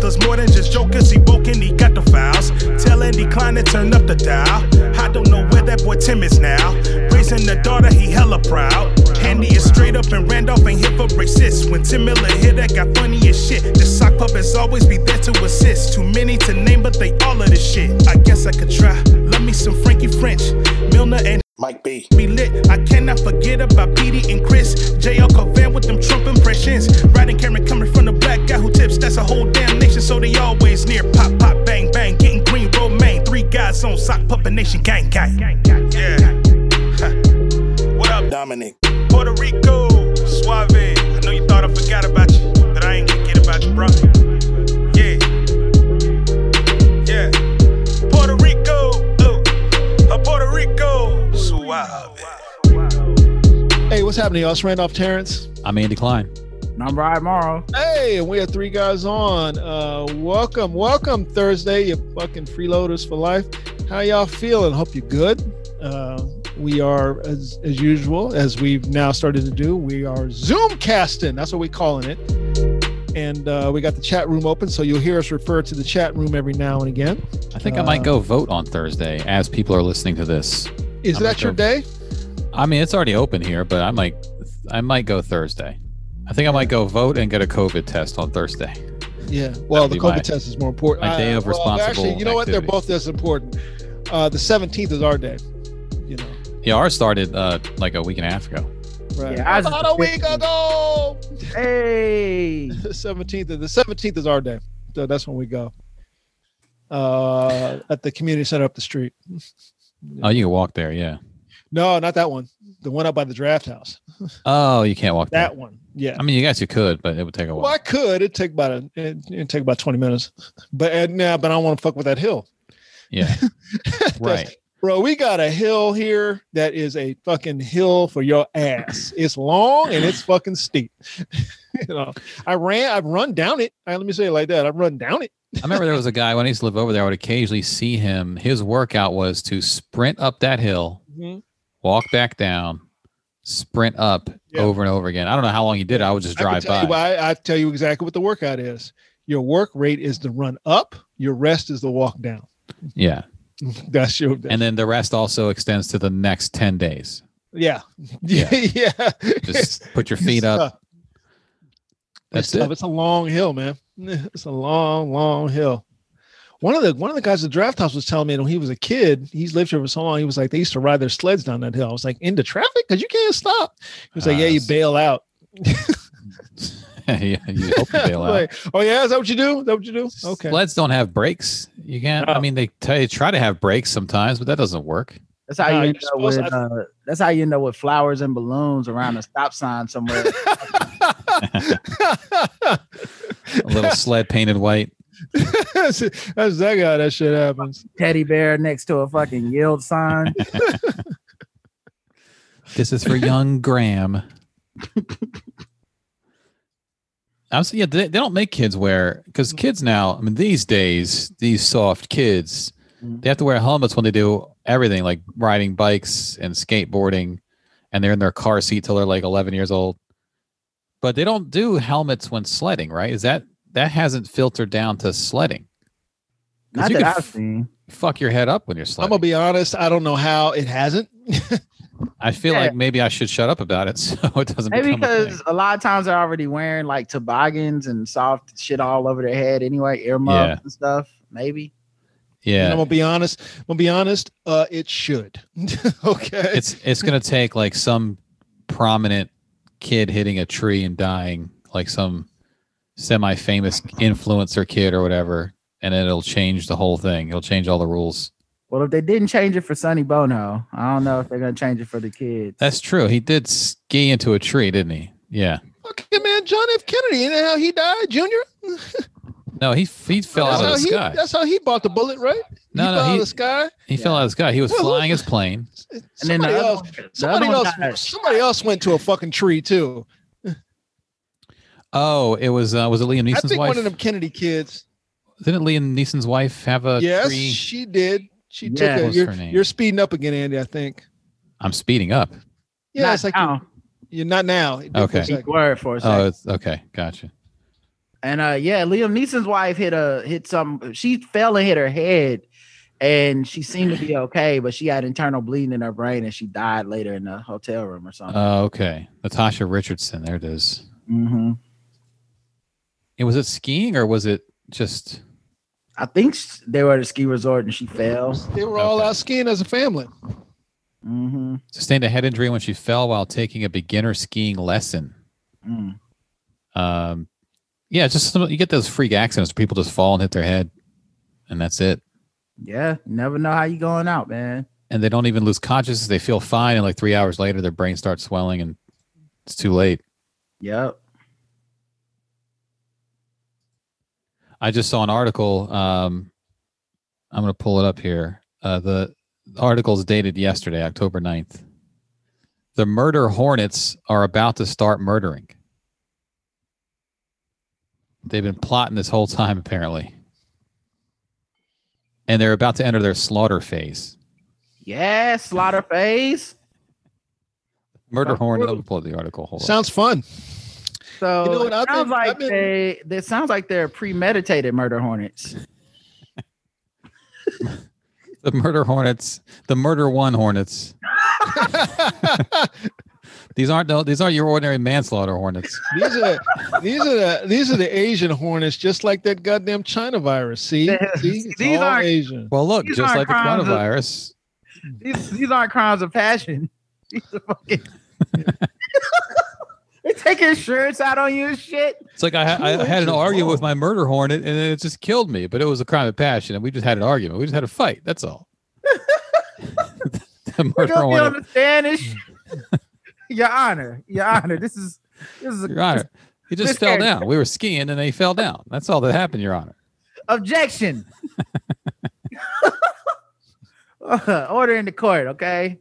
Does more than just jokers. He woke and he got the files. Tell Andy Klein to turn up the dial. I don't know where that boy Tim is now. Raising the daughter, he hella proud. Andy is straight up and Randolph ain't here for racist. When Tim Miller hit that got funny as shit. The sock puppets always be there to assist. Too many to name, but they all of this shit. I guess I could try. Love me some Frankie French, Milner and Mike B. be lit. I cannot forget about Petey and Chris. JL Covan with them Trump impressions. Rod and Karen coming from the black guy who tips. That's a whole damn nation, so they always near. Pop, pop, bang, bang. Getting green, romaine. Three guys on sock puppet nation, gang, gang. Yeah. What up, Dominic. Puerto Rico? Suave. I know you thought I forgot about you, but I ain't gonna get about you, bro. Suave. Hey, what's happening, y'all? It's Randolph Terrence. I'm Andy Klein. And I'm Ryan Morrow. Hey, and we have three guys on. Uh, welcome, welcome Thursday, you fucking freeloaders for life. How y'all feeling? Hope you're good. Uh, we are, as, as usual, as we've now started to do, we are Zoom casting. That's what we're calling it. And uh, we got the chat room open, so you'll hear us refer to the chat room every now and again. I think I might Uh, go vote on Thursday as people are listening to this. Is I'm that your go- day? I mean, it's already open here, but I might, I might go Thursday. I think I might go vote and get a COVID test on Thursday. Yeah. Well, the COVID my- test is more important. my day of well, responsible Actually, you know what? They're both as important. Uh, the 17th is our day. You know. Yeah, ours started uh, like a week and a half ago. Right. Yeah, ours is About the a week 15th. ago. Hey. The seventeenth. The seventeenth is our day. So that's when we go. Uh, at the community center up the street. Oh, you can walk there, yeah. No, not that one. The one up by the draft house. Oh, you can't walk there. That one. Yeah. I mean, you guys you could, but it would take a Well, while. I could. It'd take about a. It, it'd take about twenty minutes. But and now, but I don't want to fuck with that hill. Yeah, right. Bro, we got a hill here that is a fucking hill for your ass. It's long and it's fucking steep. you know, I ran, I've run down it. Let me say it like that. I've run down it. I remember there was a guy when I used to live over there. I would occasionally see him. His workout was to sprint up that hill, mm-hmm. walk back down, sprint up Yeah. over and over again. I don't know how long he did. it. I would just I can drive tell you by. why- I tell you exactly what the workout is. Your work rate is the run up. Your rest is the walk down. Yeah, That's your. and then the rest also extends to the next ten days. yeah, yeah, Yeah. Just put your feet up. That's it's tough. it. It's a long hill, man. It's a long, long hill. One of the one of the guys at the draft house was telling me when he was a kid, he's lived here for so long. He was like, they used to ride their sleds down that hill. I was like, into traffic because you can't stop. He was like, Ah, yeah, you bail out. yeah, you hope to bail out. Like, oh yeah, is that what you do? Is that what you do? Okay. Sleds don't have brakes. You can't. I mean, they tell you try to have brakes sometimes, but that doesn't work. That's how Nah, you you're end up with. to- uh, that's how you end up with flowers and balloons around a stop sign somewhere. A little sled painted white. that's, that's that guy. That shit happens. Teddy bear next to a fucking yield sign. This is for young Graham. I was yeah, they, they don't make kids wear because mm-hmm. kids now. I mean, these days, these soft kids, mm-hmm. they have to wear helmets when they do everything, like riding bikes and skateboarding, and they're in their car seat till they're like 11 years old. But they don't do helmets when sledding, right? Is that that hasn't filtered down to sledding? Not you that could I've seen. Fuck your head up when you're sledding. I'm gonna be honest. I don't know how it hasn't. I feel Yeah. like maybe I should shut up about it so it doesn't. Maybe become a because a lot of times they're already wearing like toboggans and soft shit all over their head anyway, earmuffs Yeah. and stuff. Maybe. And yeah, I'm gonna be honest. I'm gonna be honest. Uh, it should. okay. it's it's gonna take like some prominent kid hitting a tree and dying, like some semi-famous influencer kid or whatever, and it'll change the whole thing. It'll change all the rules. Well, if they didn't change it for Sonny Bono, I don't know if they're gonna change it for the kids. That's true. He did ski into a tree, didn't he? Yeah. okay, man. John F. Kennedy. You know how he died, Junior? No, he he fell that's out of the he, sky. That's how he bought the bullet, right? No, he no, fell out he- of the sky. He fell out of the sky. He was Well, who- flying his plane. and then Somebody the else. one- Somebody other one else. died. Somebody else went to a fucking tree too. Oh, it was uh, was it Liam Neeson's wife? I Neeson's think wife? one of them Kennedy kids. Didn't Liam Neeson's wife have a yes, tree? she did. She Yeah. took What a. was You're, her name? you're speeding up again, Andy. I think. I'm speeding up. Yeah, Not it's like now. you're, you're not now. Give me a Okay. second. word for a second. Oh, it's okay. Gotcha. And uh yeah, Liam Neeson's wife hit a hit some she fell and hit her head and she seemed to be okay, but she had internal bleeding in her brain and she died later in the hotel room or something. Oh, okay. Natasha Richardson. There it is. Mm-hmm. And was it skiing or was it just? I think they were at a ski resort and she fell. They were all Okay. out skiing as a family. hmm Sustained a head injury when she fell while taking a beginner skiing lesson. Mm. Um, yeah, just some, you get those freak accidents. Where people just fall and hit their head, and that's it. Yeah, never know how you going out, man. And they don't even lose consciousness. They feel fine, and like three hours later, their brain starts swelling, and it's too late. Yep. I just saw an article. Um, I'm going to pull it up here. Uh, the article is dated yesterday, October 9th. The murder hornets are about to start murdering. They've been plotting this whole time, apparently. And they're about to enter their slaughter phase. Yeah, slaughter phase. Murder hornet. cool. Let me pull up the article. Hold on. Sounds fun. So You know what, it sounds been- like been- they that sounds like they're premeditated murder hornets. The murder hornets. The murder one hornets. These aren't no. These aren't your ordinary manslaughter hornets. these are these are the these are the Asian hornets, just like that goddamn China virus. See, see, it's These all aren't- Asian. Well, look, These just like the crimes of- coronavirus, These these aren't crimes of passion. These are fucking They taking shirts out on you and shit. It's like I, ha- I had an argument with my murder hornet, and it just killed me. But it was a crime of passion, and we just had an argument. We just had a fight. That's all. the You murder don't hornet, understand this. shit. Your Honor, Your Honor, this is this is a Your Honor. He just fell character- down. We were skiing, and then he fell down. That's all that happened, Your Honor. objection. Order in the court, okay?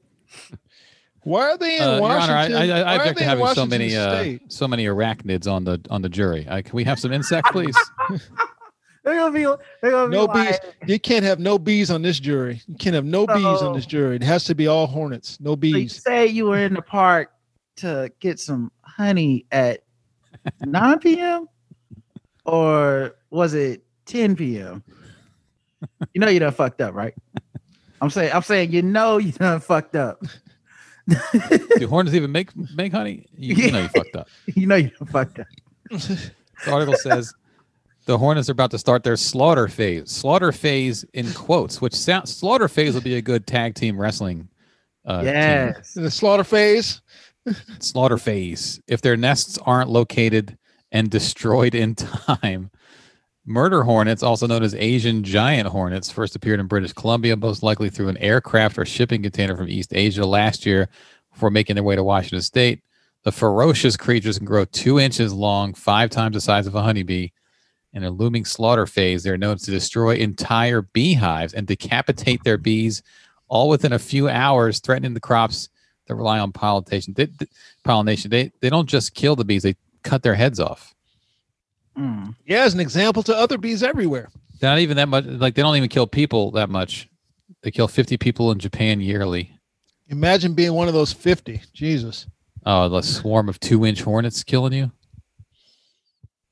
Why are they in Uh, Your Honor, I, Washington? I, I why are object they to in having so many uh, so many arachnids on the on the jury. I, can we have some insect, please? They're gonna be they're gonna No be bees. like, You can't have no bees on this jury. You can't have no bees on this jury. It has to be all hornets. No so you bees. say you were in the park to get some honey at 9 p.m. or was it 10 p.m.? You know you done fucked up, right? I'm saying I'm saying you know you done fucked up. Do hornets even make make honey? You, you know you fucked up. you know you fucked up. The article says the Hornets are about to start their slaughter phase. Slaughter phase in quotes, which sounds slaughter phase would be a good tag team wrestling. Uh, team. yes. In the slaughter phase. slaughter phase. If their nests aren't located and destroyed in time, murder hornets, also known as Asian giant hornets, first appeared in British Columbia, most likely through an aircraft or shipping container from East Asia last year before making their way to Washington State. The ferocious creatures can grow two inches long, five times the size of a honeybee. In a looming slaughter phase, they're known to destroy entire beehives and decapitate their bees all within a few hours, threatening the crops that rely on pollination. They, pollination. They they don't just kill the bees; they cut their heads off. Mm. Yeah, as an example to other bees everywhere. They're not even that much. Like they don't even kill people that much. They kill fifty people in Japan yearly. Imagine being one of those 50. Jesus. Oh, the swarm of two-inch hornets killing you.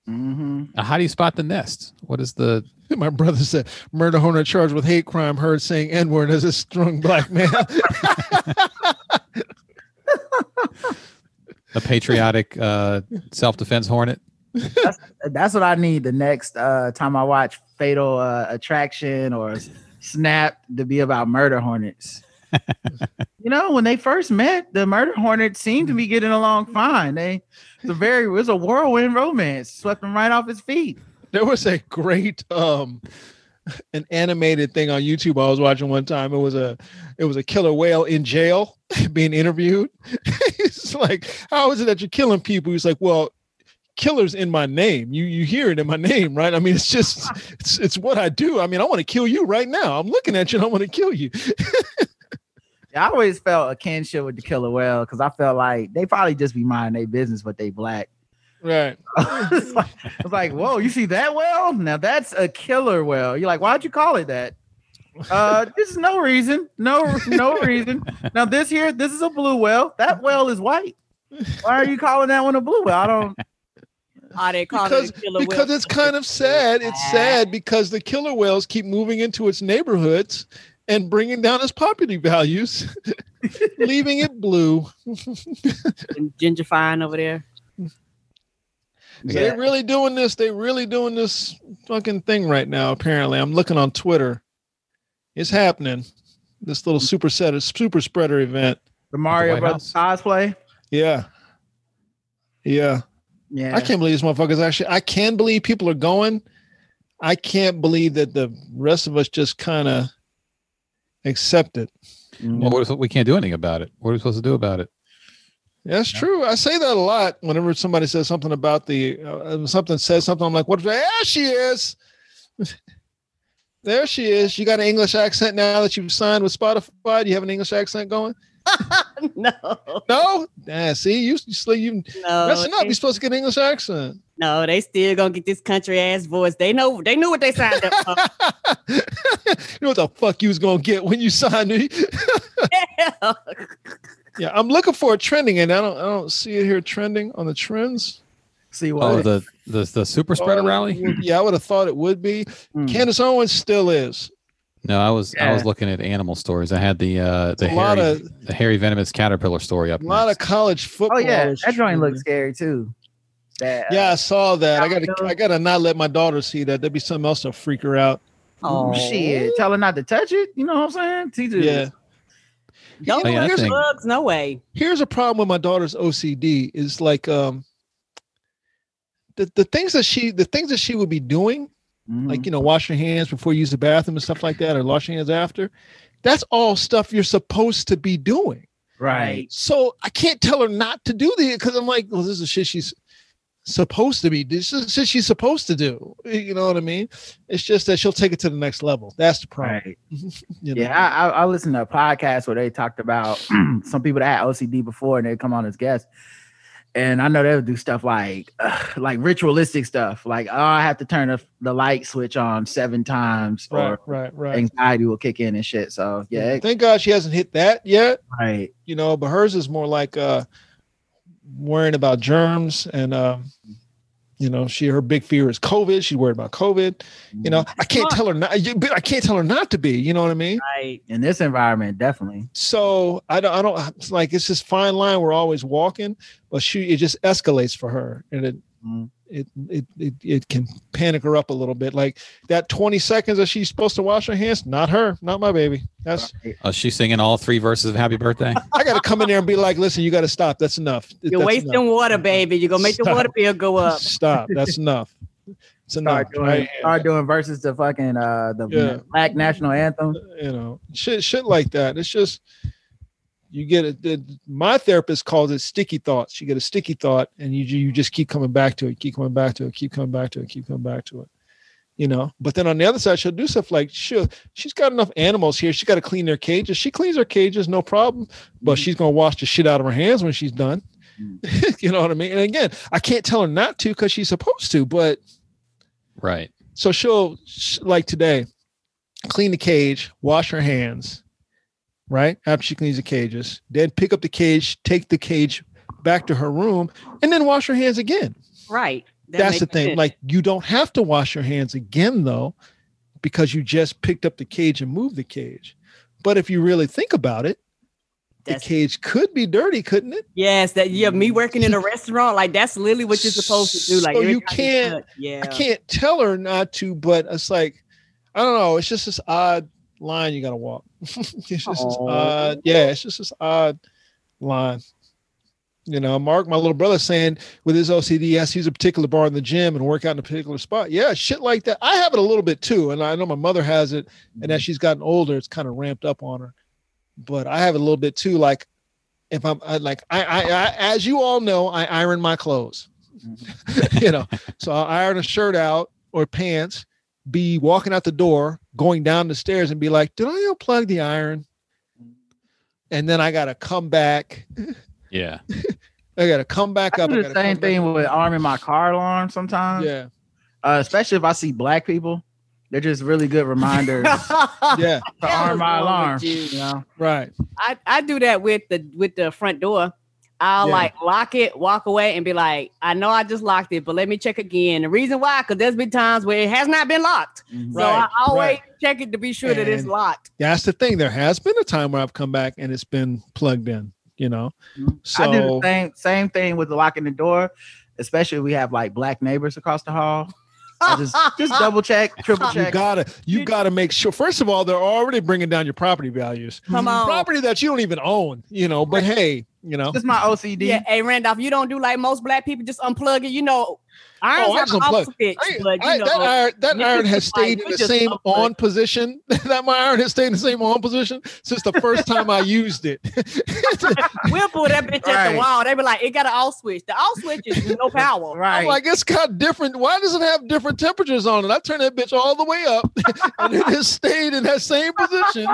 hmm Uh, How do you spot the nest? What is the? My brother said murder hornet charged with hate crime heard saying N word as a strong black man. A patriotic uh, self-defense hornet. That's what I need the next uh, time I watch Fatal uh, Attraction or Snap to be about murder hornets. you know, when they first met, the murder hornets seemed to be getting along fine. They it's a very it was a whirlwind romance, swept him right off his feet. there was a great um an animated thing on YouTube I was watching one time. It was a it was a killer whale in jail being interviewed. He's like, How is it that you're killing people? He's like, Well, killer's in my name. You you hear it in my name, right? I mean, it's just it's it's what I do. I mean, I want to kill you right now. I'm looking at you and I want to kill you. I always felt a kinship with the killer whale because I felt like they probably just be minding their business, but they black. Right. it's, like, it's like, whoa, you see that well? Now that's a killer well. You're like, why'd you call it that? Uh, this is no reason. No, no reason. Now this here, this is a blue well. That well is white. Why are you calling that one a blue well? I don't. They call because it killer because whale. it's kind of sad. It's sad because the killer whales keep moving into its neighborhoods and bringing down its property values, leaving it blue. And gentrifying over there. So they're really doing this. They're really doing this fucking thing right now. Apparently, I'm looking on Twitter. It's happening. This little super set, super spreader event. The Mario White Brothers cosplay. Yeah, yeah. Yeah, I can't believe these motherfuckers actually. I can believe people are going. I can't believe that the rest of us just kind of accept it. Well, what is- we can't do anything about it. What are we supposed to do about it? That's true. I say that a lot whenever somebody says something about the uh, something says something. I'm like, what? There she is. there she is. You got an English accent now that you've signed with Spotify. Do you have an English accent going? no, No. Yeah. See, you you you no, messing up. You're supposed to get an English accent. no, they still gonna get this country ass voice. They know, they knew what they signed up for. you know what the fuck you was gonna get when you signed me? yeah, I'm looking for it trending, and I don't I don't see it here trending on the trends. See Oh, what? the the the super spreader Oh, rally. Yeah, I would have thought it would be. Mm. Candace Owens still is. No, I was I was looking at animal stories. I had the uh the A lot hairy, of- the hairy venomous caterpillar story up. A lot of college football. oh yeah, that joint looks scary too. That, uh, Yeah, I saw that. I got to. I got to not let my daughter see that. There'd be something else to freak her out. oh shit. Tell her not to touch it. You know what I'm saying? Teach her. Yeah. Don't yeah, I touch bugs, no way. Here's a problem with my daughter's OCD. Is like um. The, the things that she the things that she would be doing Mhm. like you know wash your hands before you use the bathroom and stuff like that or wash your hands after that's all stuff you're supposed to be doing right. so i can't tell her not to do the because i'm like well this is shit she's supposed to be this is shit she's supposed to do you know what i mean it's just that she'll take it to the next level that's the problem Right. you know? Yeah, I, I, I listened to a podcast where they talked about some people that had OCD before and they come on as guests. And I know they'll do stuff like ugh, like ritualistic stuff, like oh, I have to turn the, the light switch on seven times, right or right right anxiety will kick in and shit. So yeah, it- thank god she hasn't hit that yet right. you know but hers is more like uh worrying about germs and um you know she her big fear is covid she's worried about covid you know i can't tell her not i can't tell her not to be you know what i mean Right. in this environment, definitely. so i don't i don't it's like it's this fine line we're always walking but she it just escalates for her and it Mm. It, it it it can panic her up a little bit like that 20 seconds that she's supposed to wash her hands not her not my baby that's Right. Uh, she's singing all three verses of Happy Birthday. i gotta come in there and be like listen you gotta stop that's enough You're That's wasting enough. water, baby. You're gonna make the water bill go up. Stop. That's enough. It's enough. Start doing, right? start doing verses to fucking uh the Yeah. black national anthem. You know, shit, shit like that. It's just you get it. The, my therapist calls it sticky thoughts. You get a sticky thought, and you you just keep coming back to it, keep coming back to it, keep coming back to it, keep coming back to it. You know, but then on the other side, she'll do stuff like she'll she's got enough animals here. She got to clean their cages. She cleans her cages, no problem. But mm-hmm. she's gonna wash the shit out of her hands when she's done. Mm-hmm. you know what I mean? And again, I can't tell her not to because she's supposed to, but right. so she'll like today clean the cage wash her hands right after she cleans the cages then pick up the cage take the cage back to her room and then wash her hands again Right. That that's the thing sense. like you don't have to wash your hands again though because you just picked up the cage and moved the cage but if you really think about it the That's- cage could be dirty couldn't it Yes, that yeah, me working in a restaurant, like that's literally what you're supposed to do. Like So you can't- yeah. I can't tell her not to, but it's like I don't know. It's just this odd line you got to walk. it's just odd, yeah. It's just this odd line. You know, Mark, my little brother, saying with his OCD, he has to use a particular bar in the gym and work out in a particular spot. Yeah, shit like that. I have it a little bit too, and I know my mother has it. And as mm-hmm. she's gotten older, it's kind of ramped up on her. But I have it a little bit too. Like if I'm I, like I, I, I, as you all know, I iron my clothes. Mm-hmm. you know, so I'll iron a shirt out or pants, be walking out the door, going down the stairs, and be like, "Did I unplug the iron?" And then I got to come back. Yeah. I gotta come back I up. do the gotta same come back thing up. with arming my car alarm sometimes. Yeah, Uh, especially if I see black people. They're just really good reminders yeah, to arm my alarm. you? You know? right. I, I do that with the with the front door. I'll Yeah. like lock it, walk away, and be like, I know I just locked it, but let me check again. The reason why, because there's been times where it has not been locked. Mhm. So I always right. check it to be sure that it's locked. That's the thing. There has been a time where I've come back and it's been plugged in. You know, so I do the same same thing with the locking the door, especially if we have like black neighbors across the hall. I just just double check, triple check. you gotta you You- gotta make sure. First of all, they're already bringing down your property values. Come on. property that you don't even own. You know, but hey, you know. Just my OCD. Yeah, hey Randolph, you don't do like most black people, just unplug it. You know, irons Oh, I have just an unplug. pitch, I- but you I- know, that iron, that iron has stayed in the same unplug. on position. that my iron has stayed in the same on position since the first time I used it. we'll pull that bitch at the wall. They be like, it got an off switch. The off switch is no power. right. I'm like, it's got different. Why does it have different temperatures on it? I turned that bitch all the way up, and it has stayed in that same position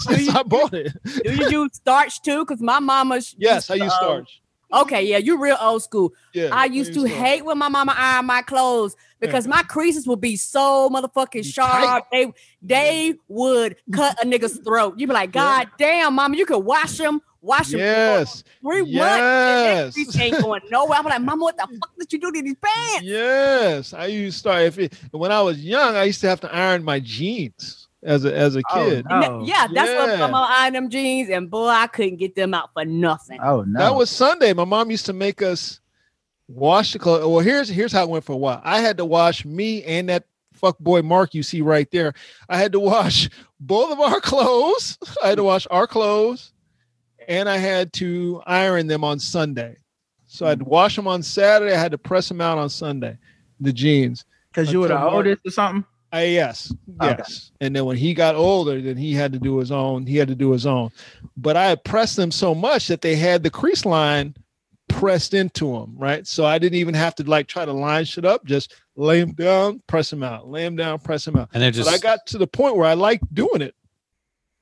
since I bought it. Do you use starch too? Because my mama. Yes, used I use uh, starch. Okay, yeah, you real old school. Yeah, I used to hate when my mama ironed my clothes because my creases would be so motherfucking sharp. They they would cut a nigga's throat. You'd be like, Yeah. God damn, mama, you could wash them, wash them Yes, three months. Yes. crease ain't going nowhere. I'm like, mama, what the fuck did you do to these pants? yes. I used starch. If it, when I was young, I used to have to iron my jeans as a as a Oh, kid. no. That- yeah, that's Yeah. what mama ironed them jeans, and boy, I couldn't get them out for nothing. oh no. That was Sunday. My mom used to make us wash the clothes. Well, here's here's how it went for a while. I had to wash me and that fuck boy Mark you see right there. I had to wash both of our clothes. I had to wash our clothes, and I had to iron them on Sunday. So I had to wash them on Saturday. I had to press them out on Sunday. The jeans. because you were the until Mark- oldest or something. I yes, Okay. yes. And then when he got older, then he had to do his own. He had to do his own. But I had pressed them so much that they had the crease line pressed into them, right? So I didn't even have to like try to line shit up. Just lay them down, press them out. Lay them down, press them out. And they're But just, I got to the point where I liked doing it.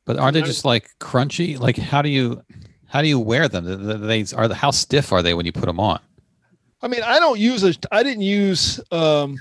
but aren't they just like crunchy? Like, how do you, how do you wear them? Th- th- They are the, how stiff are they when you put them on? I mean, I don't use a. I didn't use um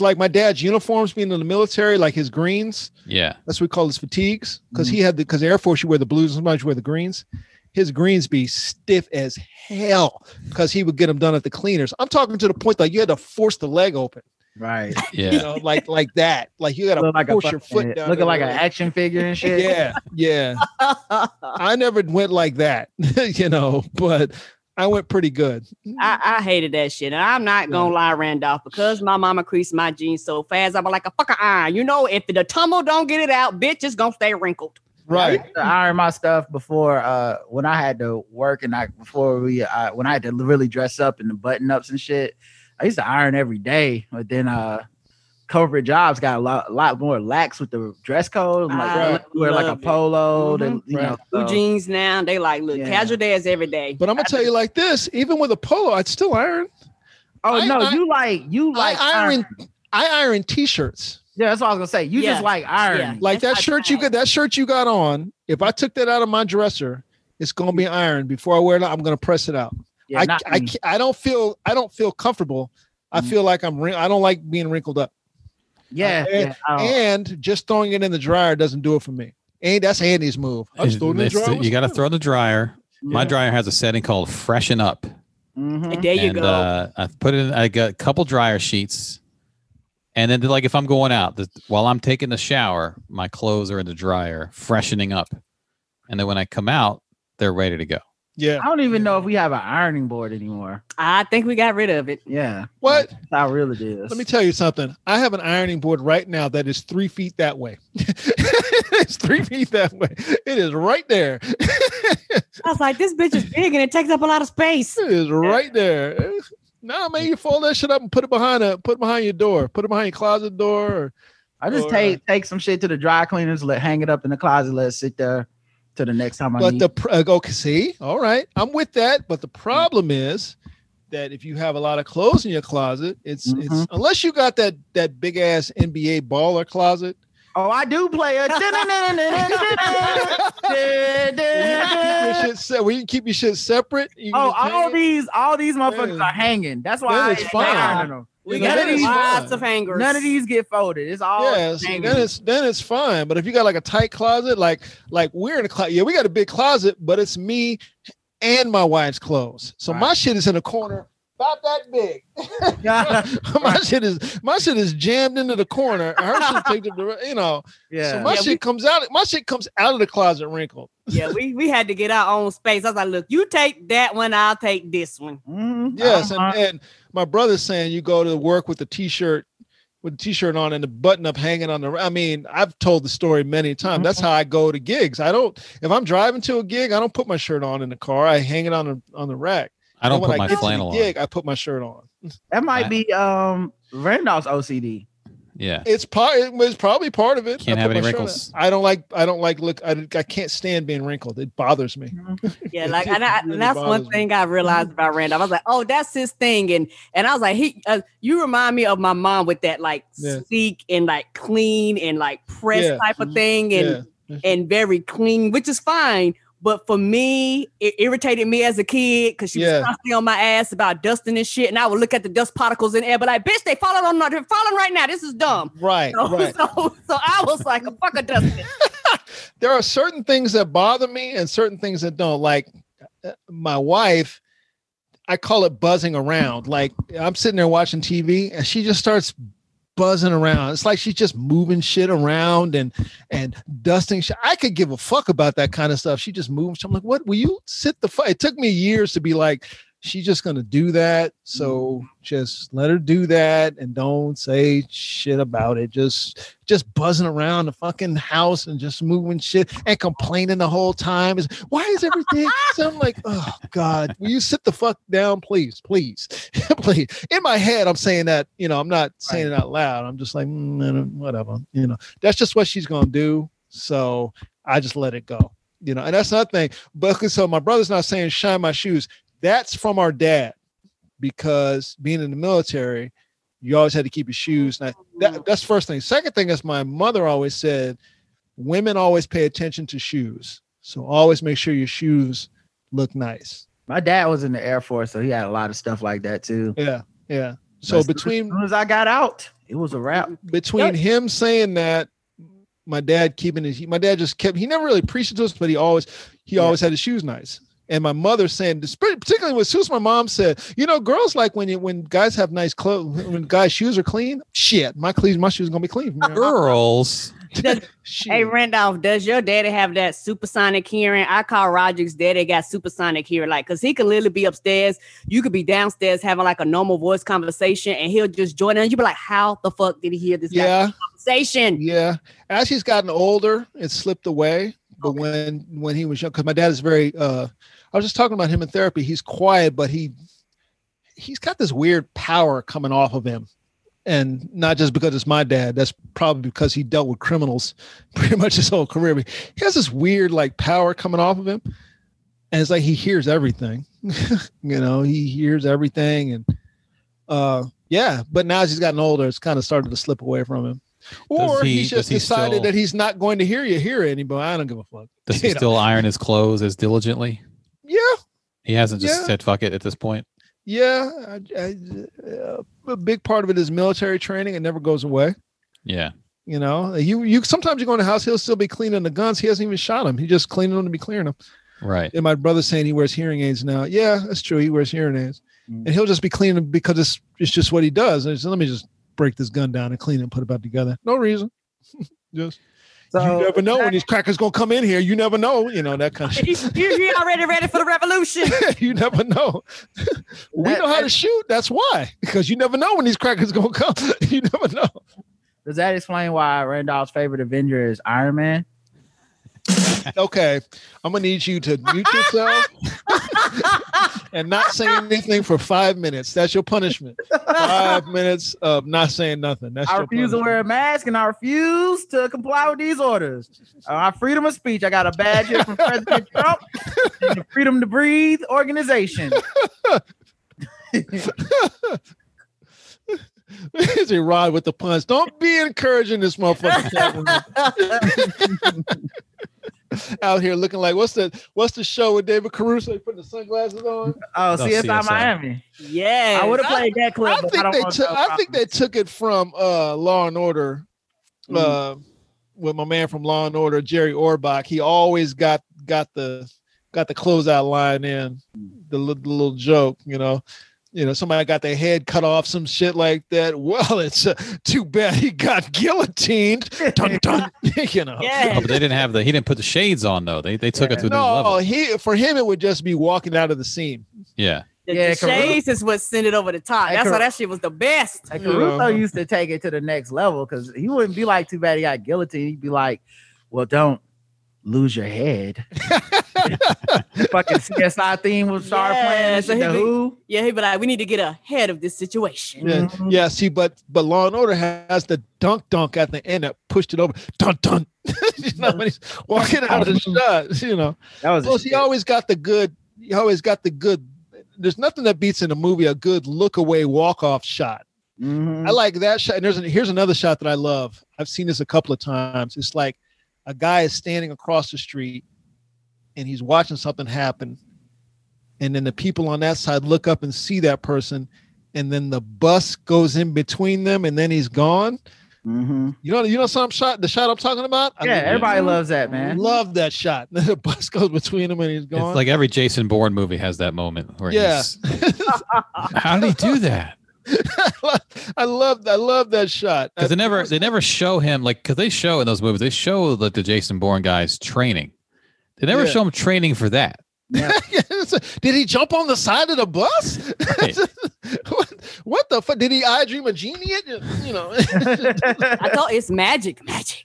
like my dad's uniforms being in the military, like his greens. Yeah. That's what we call his fatigues because he mm-hmm. had the because Air Force you wear the blues, and sometimes you wear the greens. His greens be stiff as hell because he would get them done at the cleaners. I'm talking to the point that you had to force the leg open, Right. Yeah. you Yeah. know, like like that. Like you got to Look like a push your foot fucking- down. looking like the an action figure and shit. Yeah, yeah. I never went like that, you know, but I went pretty good. I, I hated that shit. And I'm not gonna lie, Randolph, because my mama creased my jeans so fast, I'm like a fucking iron. You know, if the tumble don't get it out, bitch, it's gonna stay wrinkled. I Right. used to iron my stuff before uh when I had to work and I before we uh when I had to really dress up and the button ups and shit. I used to iron every day, but then uh corporate jobs got a lot, a lot more lax with the dress code. Like I they let you wear like a polo, they, Mhm. you know. Blue so- jeans now, they like look Yeah. casual days every day. But I'm gonna tell you like this: even with a polo, I'd still iron. Oh I- no, I- you like you like I iron. iron. I iron t-shirts. Yeah, that's what I was gonna say. You Yeah. just like iron. Yeah. Like that shirt you got. That shirt you got on. If I took that out of my dresser, it's gonna be ironed before I wear it. out, I'm gonna press it out. Yeah, I, not I, me. I don't feel. I don't feel comfortable. I Mhm. feel like I'm. wrin- I don't like being wrinkled up. Yeah, uh, yeah, And just throwing it in the dryer doesn't do it for me. And that's Andy's move. I just throw it in the dryer. you got to throw in the dryer. My dryer has a setting called Freshen Up. Mhm. there you and go. uh, I put it in. I got a couple dryer sheets, and then like if I'm going out, the, while I'm taking the shower, my clothes are in the dryer, freshening up, and then when I come out, they're ready to go. Yeah. I don't even know if we have an ironing board anymore. I think we got rid of it. Yeah. What? That's how real it is. Let me tell you something. I have an ironing board right now that is three feet that way. it's three feet that way. It is right there. I was like, this bitch is big and it takes up a lot of space. It is right there. No, man, you fold that shit up and put it behind a put it behind your door. Put it behind your closet door. Or, I just Or, take uh, take some shit to the dry cleaners, let hang it up in the closet, let it sit there to the next time I but need. the pr- uh, okay, see, all right, I'm with that. But the problem is that if you have a lot of clothes in your closet, it's it's Mhm. unless you got that that big ass NBA baller closet. Oh, I do play a. Your shit you keep your shit separate. you oh, all these, all these motherfuckers Yeah. are hanging. That's why Then I it's ain't fine. ironing them. We You know, got then it's lots fine. of hangers. None of these get folded. It's all Yeah, so then it's then it's fine. But if you got like a tight closet, like like we're in a closet, yeah, we got a big closet, but it's me and my wife's clothes. So my shit is in a corner about that big. my shit is my shit is jammed into the corner. Her shit takes up the you know. yeah. So my Yeah, shit we- comes out. My shit comes out of the closet wrinkled. Yeah, we, we had to get our own space. I was like, look, you take that one, I'll take this one. Mhm. Yes, Uh-huh. and, and my brother's saying you go to work with the t-shirt with the t-shirt on and the button up hanging on the I mean, I've told the story many times. That's Mm-hmm. how I go to gigs. I don't if I'm driving to a gig, I don't put my shirt on in the car. I hang it on the on the rack. I don't And when put my get to the flannel on. I put my shirt on. that might I- be um Randolph's OCD. Yeah. It's part it was probably part of it. Can't I have any wrinkles. I don't like I don't like look I, I can't stand being wrinkled. It bothers me. Yeah, like and, I, really and that's bothers one me. thing I realized about Randolph. I was like, oh, that's his thing, and and I was like, he, uh, you remind me of my mom with that like Yeah. sleek and like clean and like press Yeah. type of thing, and Yeah. and very clean, which is fine. But for me, it irritated me as a kid because she Yeah. was constantly on my ass about dusting and shit, and I would look at the dust particles in the air, but like, bitch, they falling on, they're falling right now. This is dumb. Right, So, right. so, so I was like, a fuck a dusting. there are certain things that bother me and certain things that don't. Like uh, my wife, I call it buzzing around. Like I'm sitting there watching TV and she just starts buzzing around. It's like she's just moving shit around and and dusting shit. I could give a fuck about that kind of stuff. She just moves. I'm like, what? Will you sit the fuck? It took me years to be like, she's just gonna do that. So just let her do that and don't say shit about it. Just just buzzing around the fucking house and just moving shit and complaining the whole time. Is why is everything? so I'm like, oh God, will you sit the fuck down, please, please, please. In my head, I'm saying that, you know, I'm not saying it out loud. I'm just like, mm, whatever, you know, that's just what she's gonna do. So I just let it go, you know, and that's another thing. But so my brother's not saying shine my shoes. That's from our dad because being in the military, you always had to keep your shoes. That, mm-hmm. that's first thing. Second thing is my mother always said, women always pay attention to shoes. So always make sure your shoes look nice. My dad was in the Air Force, so he had a lot of stuff like that too. Yeah, yeah. So As between soon as I got out, it was a wrap. between him saying that, my dad keeping his, my dad just kept. He never really preached it to us, but he always he Yeah. always had his shoes nice. And my mother saying, particularly when soon as my mom said, you know, girls like when you, when guys have nice clothes, when guys' shoes are clean. Shit, my clean, my shoes gonna be clean. From here on out." Girls. Shit. Hey Randolph, does your daddy have that supersonic hearing? I call Roger's daddy got supersonic hearing, like because he could literally be upstairs. You could be downstairs having like a normal voice conversation, and he'll just join in. You be like, "How the fuck did he hear this yeah, conversation?" yeah. As he's gotten older, it slipped away. But Okay. when when he was young, because my dad is very. uh I was just talking about him in therapy. He's quiet, but he he's got this weird power coming off of him. And not just because it's my dad, that's probably because he dealt with criminals pretty much his whole career. But he has this weird like power coming off of him. And it's like he hears everything. you know, he hears everything. And uh yeah, but now as he's gotten older, it's kind of started to slip away from him. Or he- he's just he decided still- that he's not going to hear you hear it anymore. I don't give a fuck. Does he You know? still iron his clothes as diligently? Yeah, He hasn't just Yeah. said fuck it at this point. yeah. I, I, uh, a big part of it is military training. It never goes away. Yeah. You know, you you sometimes you go in the house, he'll still be cleaning the guns. He hasn't even shot them. He just cleaning them to be clearing them. Right. And my brother's saying he wears hearing aids now. Yeah, that's true. He wears hearing aids, Mm. and he'll just be cleaning them because it's it's just what he does. And he said, let me just break this gun down and clean it and put it back together. No reason. just So you never know when these crackers gonna come in here. You never know. You know that kind of he, shit. he, he already ready for the revolution. you never know. we That- know how to shoot. That's why. Because you never know when these crackers gonna come. you never know. Does that explain why Randolph's favorite Avenger is Iron Man? Okay, I'm gonna need you to mute yourself and not say anything for five minutes. That's your punishment. Five minutes of not saying nothing. That's I your refuse to wear a mask and I refuse to comply with these orders. Uh, my freedom of speech. I got a badge here from President Trump, and the Freedom to Breathe organization. Is he ride with the puns? Don't be encouraging this motherfucker out here looking like what's the what's the show with David Caruso He putting the sunglasses on? Oh, No, CSI, CSI. Miami. Yeah. I would have played that clip. I but think don't they want took I think they took it from uh Law and Order. Mm. Uh with my man from Law and Order, Jerry Orbach. He always got got the got the closeout line in the, the little joke, you know. You know, somebody got their head cut off, some shit like that. Well, it's uh, too bad he got guillotined. Dun, dun, you know. Yeah. Oh, but they didn't have the. He didn't put the shades on though. They they took Yeah. it to a new No, level. he for him it would just be walking out of the scene. Yeah. The, Yeah, the shades is what sent it over the top. Hey, That's why that shit was the best. Like Yeah. Caruso used to take it to the next level because he wouldn't be like, "Too bad he got guillotined." He'd be like, "Well, don't lose your head." fucking CSI theme would start Yeah, playing. so So the he'd be- Who? Yeah, he'd be like, we need to get ahead of this situation. Yeah, Mhm. yeah. See, but but Law and Order has the dunk dunk at the end that pushed it over. Dun dun. you know, when he's walking out of the shot. You know. That was a Plus, he shit. always got the good. He always got the good. There's nothing that beats in a movie a good look away walk off shot. Mhm. I like that shot. And there's an, here's another shot that I love. I've seen this a couple of times. It's like a guy is standing across the street and he's watching something happen. And then the people on that side look up and see that person. And then the bus goes in between them and then he's gone. Mhm. You know, you know some shot, the shot I'm talking about? I Yeah, everybody loves that, man. love that shot. the bus goes between them and he's gone. It's like every Jason Bourne movie has that moment where Yeah. he's. How did he do that? I love I love that shot. Because they never they never show him like because they show in those movies they show like the Jason Bourne guys training. They never Yeah. show him training for that. Yeah. Did he jump on the side of the bus? Right. what, what the fuck? Did he I dream a genie? You know, I thought it's magic. Magic.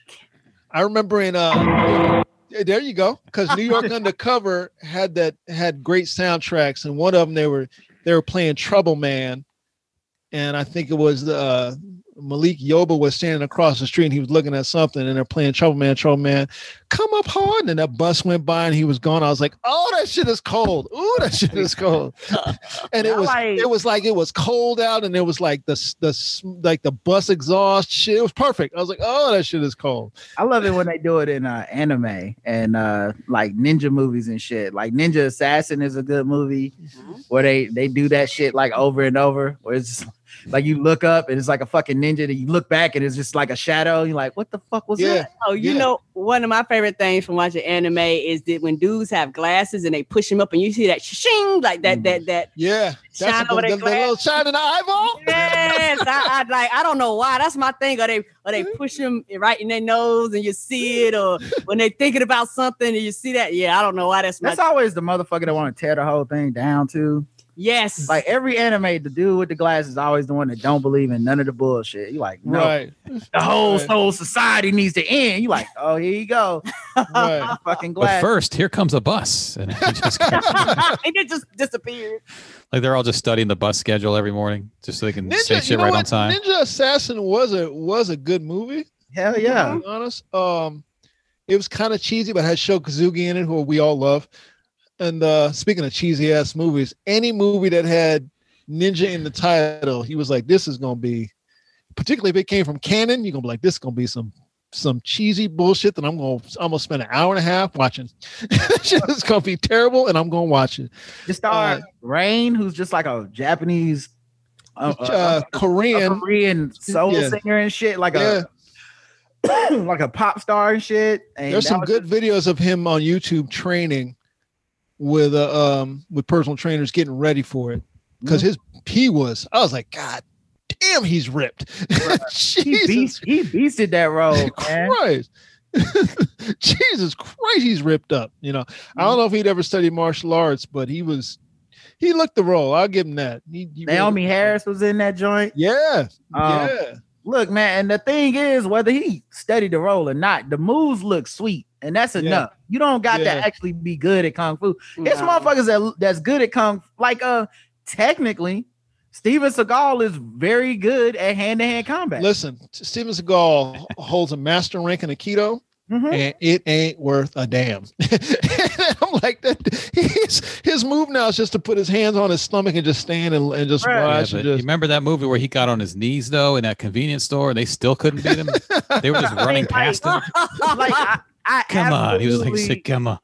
I remember in uh there you go. Because New York Undercover had that had great soundtracks, and one of them they were they were playing Trouble Man, and I think it was uh, Malik Yoba was standing across the street and he was looking at something, and they're playing Trouble Man, Trouble Man, come up hard, and then that bus went by and he was gone. I was like, oh, that shit is cold. Ooh, that shit is cold. and it was like- it was like it was cold out, and it was like the the like the bus exhaust shit. It was perfect. I was like, oh, that shit is cold. I love it when they do it in uh, anime and uh, like ninja movies and shit. Like Ninja Assassin is a good movie where they they do that shit like over and over. Where it's just, like you look up and it's like a fucking ninja, and you look back and it's just like a shadow. You're like, what the fuck was Yeah. that? Oh, you Yeah. know, one of my favorite things from watching anime is that when dudes have glasses and they push them up and you see that shing like that, that, mm. that. Yeah, Shine that's the, over the, their the little glass. shine in the eyeball. Yes, I, I like. I don't know why. That's my thing. Or they, or they push them right in their nose and you see it, or when they're thinking about something and you see that. Yeah, I don't know why. That's my. That's always the motherfucker that want to tear the whole thing down too. Yes, Like every anime, the dude with the glasses is always the one that don't believe in none of the bullshit. You like, no, Right, the whole Right. whole society needs to end. You like, oh, here you go, right. fucking But first, here comes a bus, and it just and it just disappeared. like they're all just studying the bus schedule every morning just so they can say shit you know right what? on time. Ninja Assassin was a was a good movie. Hell To yeah. be honest, um, it was kind of cheesy, but had Sho Kosugi in it, who we all love. And uh, speaking of cheesy ass movies, any movie that had ninja in the title, he was like, "This is gonna be." Particularly if it came from Cannon, you're gonna be like, "This is gonna be some some cheesy bullshit that I'm gonna I'm gonna spend an hour and a half watching. Shit is gonna be terrible, and I'm gonna watch it." Just star Uh, Rain, who's just like a Japanese, uh, Uh, uh, Korean, Korean soul Yeah. singer and shit, like yeah. a like a pop star and shit. And There's some good videos of him on YouTube training with uh, um with personal trainers getting ready for it. Because his he was I was like God damn he's ripped. He beast, he beasted that role, man. Christ. Jesus Christ he's ripped up you know? I don't know if he'd ever studied martial arts but he was he looked the role. I'll give him that. He, he really- Naomie Harris was in that joint. yeah Um, yeah. Look, man, and the thing is, whether he studied the role or not, the moves look sweet, and that's Yeah. enough. You don't got Yeah. to actually be good at kung fu. It's No. motherfuckers that that's good at kung. Like, uh, technically, Steven Seagal is very good at hand to hand combat. listen Steven Seagal holds a master rank in Aikido Mhm. and it ain't worth a damn. I'm like that. His his move now is just to put his hands on his stomach and just stand and, and just Right. Watch. but and you remember that movie where he got on his knees though in that convenience store and they still couldn't beat him? they were just running Like- past him. Like I, I Come on. He was like, absolutely- "Say, come on.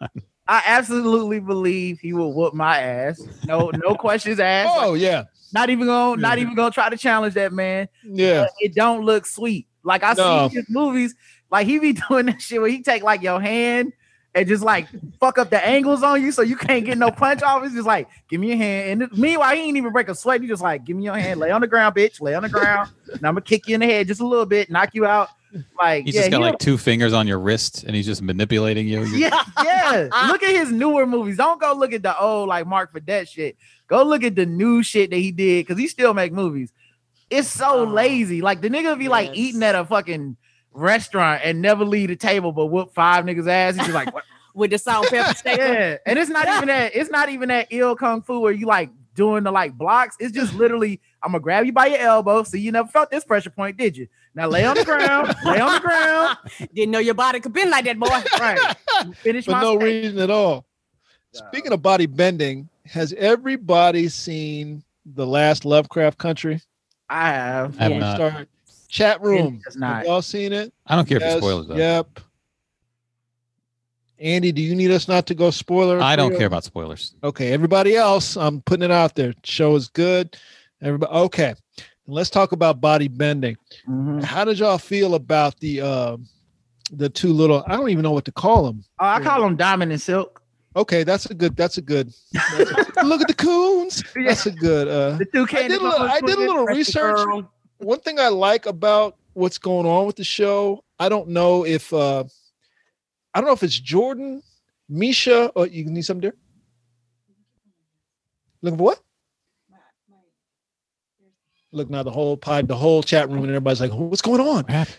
I absolutely believe he will whoop my ass. No, no questions asked. oh yeah, Not even gonna, not even gonna try to challenge that man. yeah. But it don't look sweet. Like I No. see his movies, like he be doing that shit where he take like your hand and just like fuck up the angles on you so you can't get no punch off. It's just like, give me your hand. And meanwhile, he ain't even break a sweat. He just like, give me your hand, lay on the ground, bitch, lay on the ground. and I'm gonna kick you in the head just a little bit, knock you out. Like, He's yeah, just got he like two fingers on your wrist and he's just manipulating you. Yeah, yeah. Look at his newer movies. Don't go look at the old like Mark for that shit. Go look at the new shit that he did because he still make movies. It's so Oh, lazy. Like the nigga be like eating at a fucking restaurant and never leave the table, but whoop five niggas ass. He's like, what? with the salt pepper steak. yeah. And it's not even that. It's not even that ill kung fu where you like doing the like blocks. It's just literally, I'm gonna grab you by your elbow. So you never felt this pressure point, did you? Now lay on the ground. lay on the ground. Didn't know your body could bend like that, boy. Right. Finish for my no steak. reason at all. Speaking of body bending, has everybody seen the last Lovecraft Country? I have. I have Yeah. not. Start chat room. Not. Have y'all seen it? I don't care Yes, for spoilers though. Yep. Andy, do you need us not to go spoiler? I don't free? care about spoilers. Okay, everybody else, I'm putting it out there. Show is good. Everybody, okay. Let's talk about body bending. Mhm. How did y'all feel about the uh, the two little? I don't even know what to call them. Oh, I call them diamond and silk. Okay, that's a good. That's a good. look at the coons. That's a good. Uh, The two I did a little, I did a little research. One thing I like about what's going on with the show, I don't know if uh I don't know if it's Jordan, Misha, or you need something there. Looking for what? Look now, the whole pod, the whole chat room, and everybody's like, "What's going on?" What happened?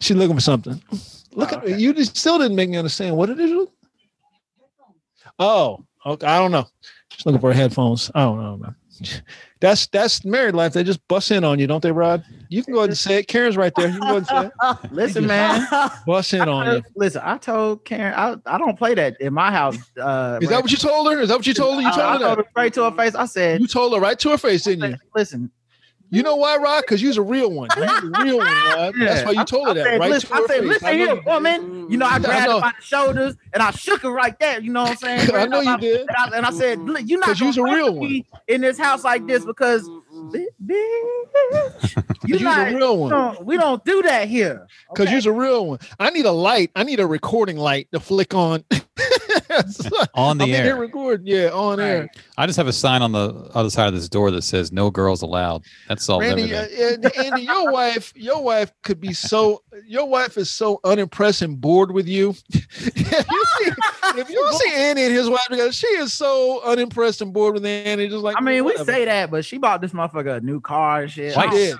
She's looking for something. Look Oh, at okay. you. Just still didn't make me understand what it is. Oh, okay. I don't know. Just looking for headphones. I don't know, man. That's that's married life. They just bust in on you, don't they, Rod? You can go ahead and say it. Karen's right there. You can go ahead and say it. Listen, man. Bust in on you. Listen, I told Karen I, I don't play that in my house. Uh, Is that what you told her? Is that what you told her? You I, I told her told her straight to her face. I said, You told her right to her face, didn't you? "Listen, You know why, Rod? Because you're a real one. You're a real one, Rod. That's why you told her I that, said, right listen, to her I said, listen I here, woman. You know, I I grabbed her by the shoulders and I shook her right there. You know what I'm saying? I know you did. And I, and I said, you're not you's a gonna real in this house like this because bi- bitch, you Because you're not, a real we one. don't, we don't do that here. Because okay? you're a real one. I need a light. I need a recording light to flick on. On the I'm air. recording. Yeah, on air. I just have a sign on the other side of this door that says "No girls allowed." That's all. Randy, uh, Andy, your wife, your wife could be so. Your wife is so unimpressed and bored with you. if you see, if you see Andy and his wife together, she is so unimpressed and bored with Andy. Just like I mean, we say that, but she bought this motherfucker a new car and shit. she did.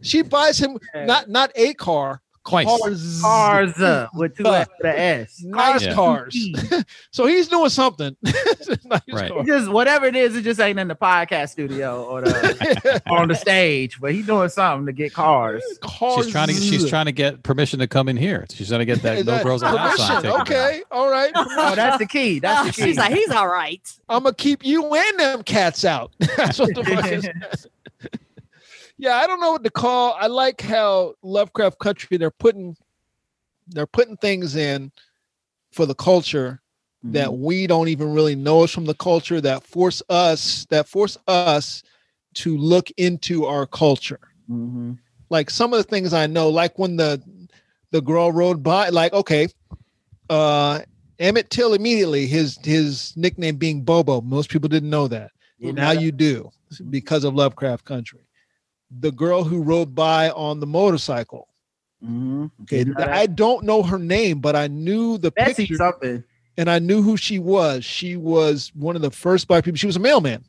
She buys him Yeah. not not a car, Twice. cars, cars uh, with two Fuck. F with a S. nice Yeah. cars. so he's doing something. Nice Right. cars. Just whatever it is, it just ain't in the podcast studio or the or on the stage, but he's doing something to get cars. cars. She's trying to. She's trying to get permission to come in here. She's trying to get that "No girls allowed" sign permission? taken. Okay, all right. Oh, that's the key. That's the key. She's like, he's all right. I'm gonna keep you and them cats out. That's what the fuck is. Yeah, I don't know what to call. I like how Lovecraft Country they're putting they're putting things in for the culture that Mm-hmm. we don't even really know is from the culture that force us that force us to look into our culture. Mhm. Like some of the things I know, like when the the girl rode by, like okay, uh Emmett Till immediately his his nickname being Bobo. Most people didn't know that. Now you do because of Lovecraft Country. The girl who rode by on the motorcycle. Mhm. Okay? I don't know her name, but I knew the picture something. and I knew who she was. She was one of the first black people. She was a mailman,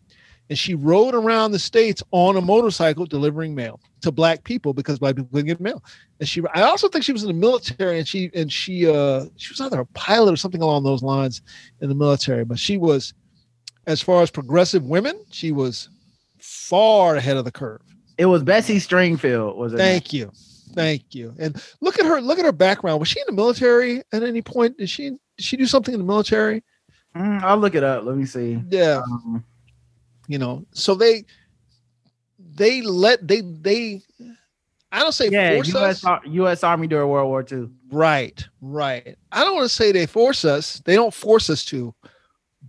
and she rode around the states on a motorcycle delivering mail to black people because black people couldn't get mail. And she, I also think she was in the military, and she and she uh she was either a pilot or something along those lines in the military. But she was, as far as progressive women, she was far ahead of the curve. It was Bessie Stringfield. Was it? Thank you, Thank you. And look at her. Look at her background. Was she in the military at any point? Did she? Did she do something in the military? Mm, I'll look it up. Let me see. Yeah. Um, You know. So they they let they they. I don't say yeah, force U.S. us. U.S. Army during World War II. Right, right. I don't want to say they force us. They don't force us to,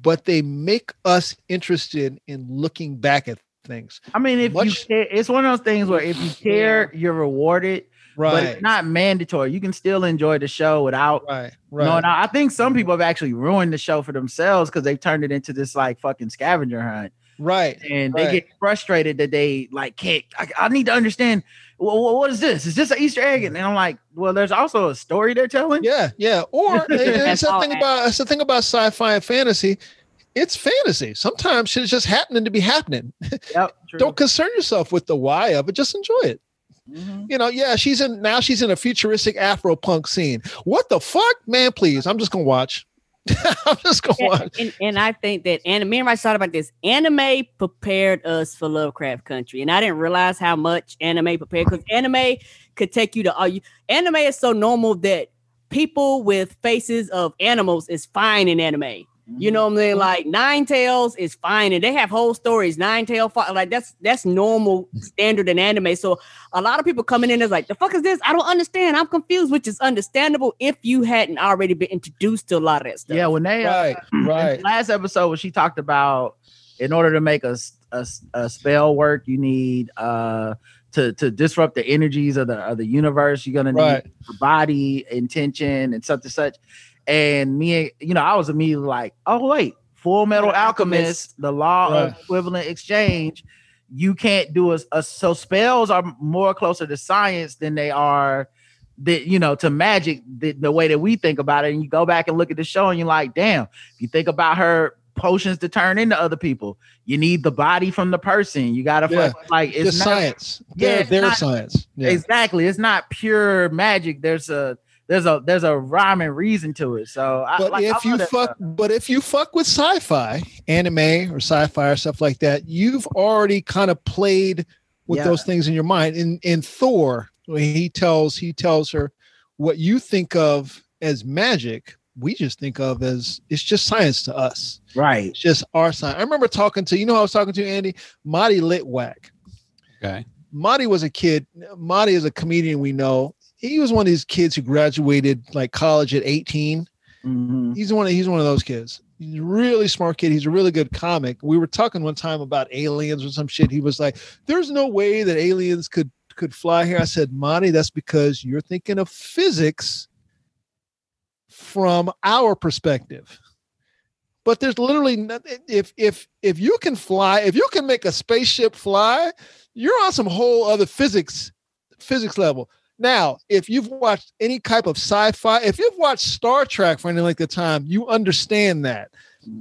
but they make us interested in looking back at things. I mean, if Much- you care, it's one of those things where if you care, you're rewarded, Right. but it's not mandatory. You can still enjoy the show without. right, No, right. and I I think some mm-hmm. people have actually ruined the show for themselves because they've turned it into this like fucking scavenger hunt, right. and they Right. get frustrated that they like can't. I, I need to understand. Well, what is this? Is this an Easter egg? And I'm like, well, there's also a story they're telling. Yeah, yeah. Or it's the thing about it's the thing about sci-fi and fantasy. It's fantasy. Sometimes shit is just happening to be happening. Yep. Don't concern yourself with the why of it. Just enjoy it. Mhm. You know, yeah, she's in now she's in a futuristic Afro punk scene. What the fuck? Man, please. I'm just gonna watch. I'm just gonna Yeah, watch. and, and I think that anime, me and Rice thought about this. Anime prepared us for Lovecraft Country, and I didn't realize how much anime prepared because anime could take you to all you. Anime is so normal that people with faces of animals is fine in anime. You know what I'm saying? Like Nine Tails is fine, and they have whole stories. Nine Tail, fi- like that's that's normal standard in anime. So a lot of people coming in is like, the fuck is this? I don't understand. I'm confused, which is understandable if you hadn't already been introduced to a lot of that stuff. Yeah, when they uh, Right, right. last episode when she talked about in order to make a a spell work you need uh to to disrupt the energies of the of the universe you're gonna need Right. the body intention and such and such and me you know i was immediately like oh wait full metal alchemist the law Right. of equivalent exchange you can't do a, a so spells are more closer to science than they are that you know to magic the, the way that we think about it and you go back and look at the show and you're like damn if you think about her potions to turn into other people you need the body from the person you gotta Yeah. fuck, like it's not science. Yeah, Their, it's their not- science. Yeah. exactly it's not pure magic there's a there's a there's a rhyme and reason to it so I, But like, if love you fuck, stuff. but if you fuck with sci-fi, anime or sci-fi or stuff like that, you've already kind of played with Yeah. those things in your mind. In in Thor, when he tells he tells her what you think of as magic, we just think of as it's just science to us. right It's just our science. I remember talking to you know I was talking to Andy Marty Litwack. Okay. Marty was a kid. Marty is a comedian we know. He was one of these kids who graduated like college at 18 Mhm. he's one of he's one of those kids. He's a really smart kid. He's a really good comic. We were talking one time about aliens or some shit. He was like, "There's no way that aliens could could fly here." I said, "Monty, that's because you're thinking of physics from our perspective." But there's literally nothing. If if if you can fly, if you can make a spaceship fly, you're on some whole other physics physics level. Now, if you've watched any type of sci-fi, if you've watched Star Trek for any length of time, you understand that,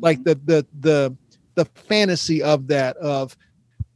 like the the the the fantasy of that of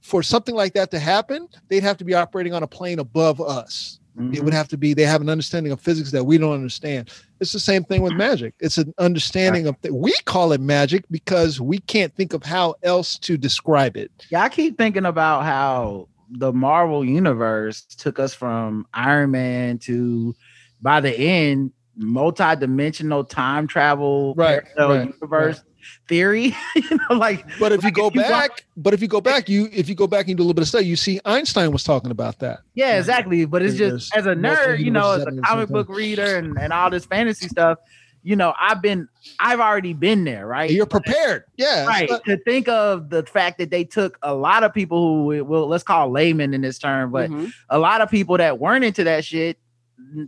for something like that to happen, they'd have to be operating on a plane above us. It would mm-hmm. have to be they have an understanding of physics that we don't understand. It's the same thing with mm-hmm. magic. It's an understanding of we call it magic because we can't think of how else to describe it. Yeah, I keep thinking about how the Marvel universe took us from Iron Man to by the end multi-dimensional time travel Right, right, universe theory. you know, like But if you go if you back, but if you go back, you if you go back and do a little bit of study, you see Einstein was talking about that. yeah, exactly. But it's just as a nerd, you know, as a happening at the comic book reader and, and all this fantasy stuff, you know, I've been I've already been there, right? You're prepared. Yeah. right it's not- to think of the fact that they took a lot of people who will let's call laymen in this term but Mhm. a lot of people that weren't into that shit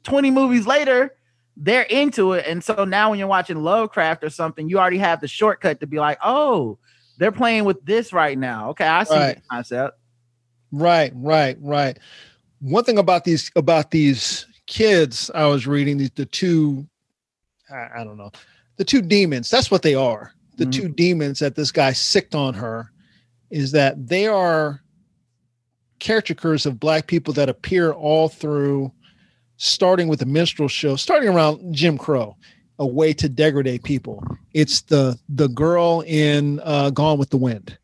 20 movies later they're into it and so now when you're watching lovecraft or something you already have the shortcut to be like oh they're playing with this right now okay i see Right. the concept Right, right, right. One thing about these about these kids, I was reading these the two, I, I don't know, the two demons. That's what they are. The Mhm. two demons that this guy sicked on her is that they are caricatures of black people that appear all through, starting with the minstrel show, starting around Jim Crow, a way to degrade people. It's the the girl in uh, Gone with the Wind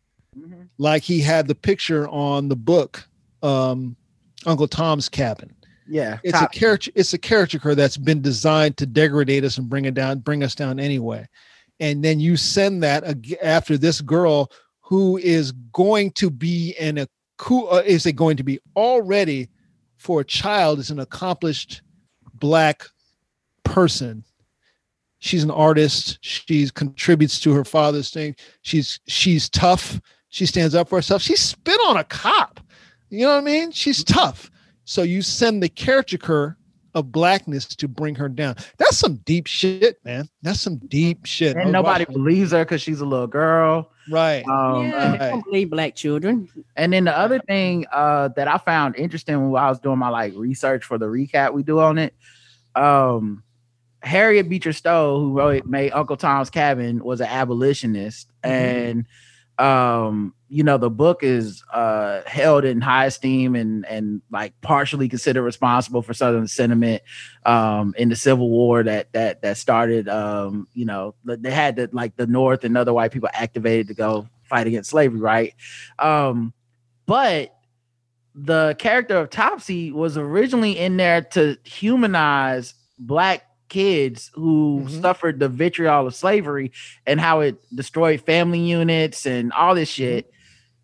like he had the picture on the book um uncle tom's cabin Yeah, It's top- a character. It's a caricature that's been designed to degrade us and bring it down, bring us down anyway. And then you send that after this girl who is going to be an a. Uh, is it going to be already for a child? Is an accomplished black person. She's an artist. She contributes to her father's thing. She's she's tough. She stands up for herself. She spit on a cop. You know what I mean? She's tough. So you send the caricature of blackness to bring her down. That's some deep shit, man. That's some deep shit. And was nobody watching- believes her because she's a little girl. right. Um, yeah, they don't believe black children. And then the other thing uh, that I found interesting when I was doing my like research for the recap we do on it, um, Harriet Beecher Stowe, who wrote made Uncle Tom's Cabin, was an abolitionist, and um, you know the book is uh, held in high esteem and and like partially considered responsible for Southern sentiment um, in the Civil War that that that started. Um, you know they had the like the North and other white people activated to go fight against slavery, right? Um, but the character of Topsy was originally in there to humanize black kids who Mhm. suffered the vitriol of slavery and how it destroyed family units and all this shit.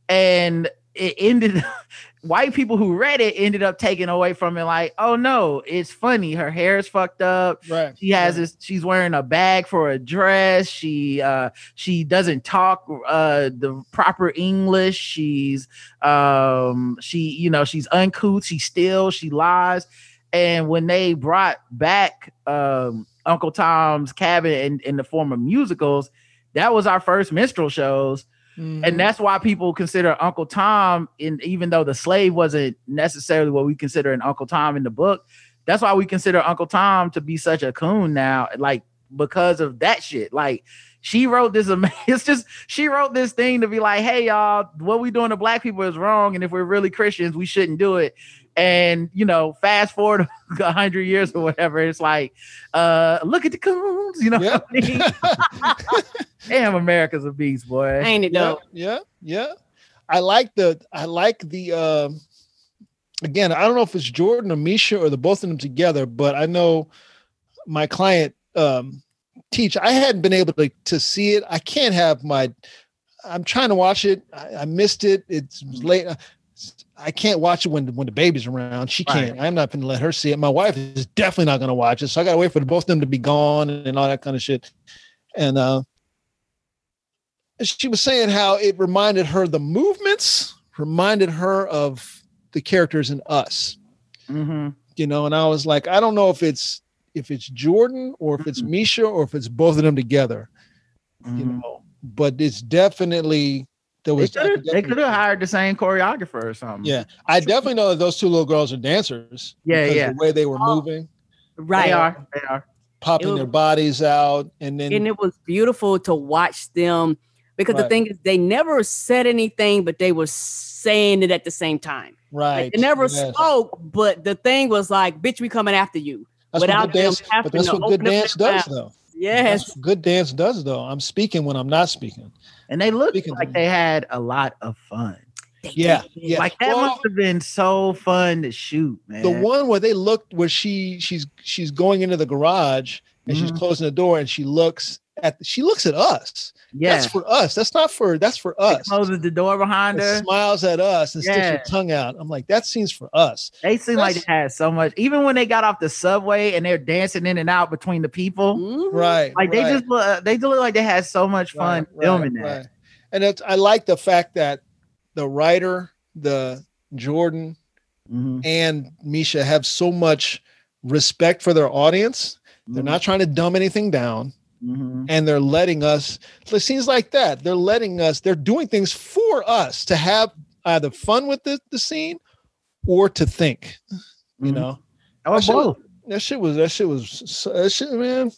And it ended white people who read it ended up taking away from it like, oh no, it's funny. Her hair is fucked up Right. she has right. this she's wearing a bag for a dress she uh she doesn't talk uh the proper english she's um she you know she's uncouth she steals she lies and when they brought back um uncle tom's cabin in, in the form of musicals that was our first minstrel shows Mhm. and that's why people consider Uncle Tom, in even though the slave wasn't necessarily what we consider an Uncle Tom in the book, that's why we consider Uncle Tom to be such a coon now, like because of that shit. Like she wrote this, it's just she wrote this thing to be like, hey y'all, what we doing to black people is wrong, and if we're really Christians, we shouldn't do it. And you know, fast forward a hundred years or whatever, it's like, uh, look at the coons, you know. Yeah. what I mean? Damn, America's a beast, boy. Ain't it yeah, though? yeah, yeah. I like the I like the um again, I don't know if it's Jordan or Misha or the both of them together, but I know my client um teach. I hadn't been able to to see it. I can't have my I'm trying to watch it. I, I missed it. It's late. I can't watch it when when the baby's around. She can't. I'm not going to let her see it. My wife is definitely not going to watch it. So I got to wait for the both of them to be gone and, all that kind of shit. And uh she was saying how it reminded her the movements reminded her of the characters in us Mm-hmm. you know and i was like i don't know if it's if it's jordan or if it's Mhm. misha or if it's both of them together you know but it's definitely there They was could could have they could have hired the same choreographer or something. yeah i definitely know that those two little girls are dancers Yeah, yeah. the way they were Oh. moving Right. They are. They are. popping It their bodies out and then and it was beautiful to watch them because the thing is they never said anything but they were saying it at the same time right like, they never yes. spoke but the thing was like bitch we coming after you that's without what good dance having but that's to what good open up dance does mouth. though yes That's what good dance does though i'm speaking when i'm not speaking And they looked Speaking like they had a lot of fun. They Yeah, did. yeah. Like that Well- must have been so fun to shoot, man. the one where they looked where she she's she's going into the garage and she's Mhm. closing the door and she looks at she looks at us yeah. that's for us that's not for that's for She us closes the door behind and her. smiles at us and sticks her tongue out i'm like that scene's for us They seem like they That's- had so much. Even when they got off the subway and they're dancing in and out between the people, Mhm. right like they right, just look, they just look like they had so much fun right, filming right, that. right. and it's, i like the fact that the writer the jordan Mhm. and misha have so much respect for their audience they're not trying to dumb anything down Mhm. and they're letting us it seems like that they're letting us they're doing things for us to have either fun with the, the scene or to think you Mhm. know Or That shit was- both. that shit was that shit was that shit man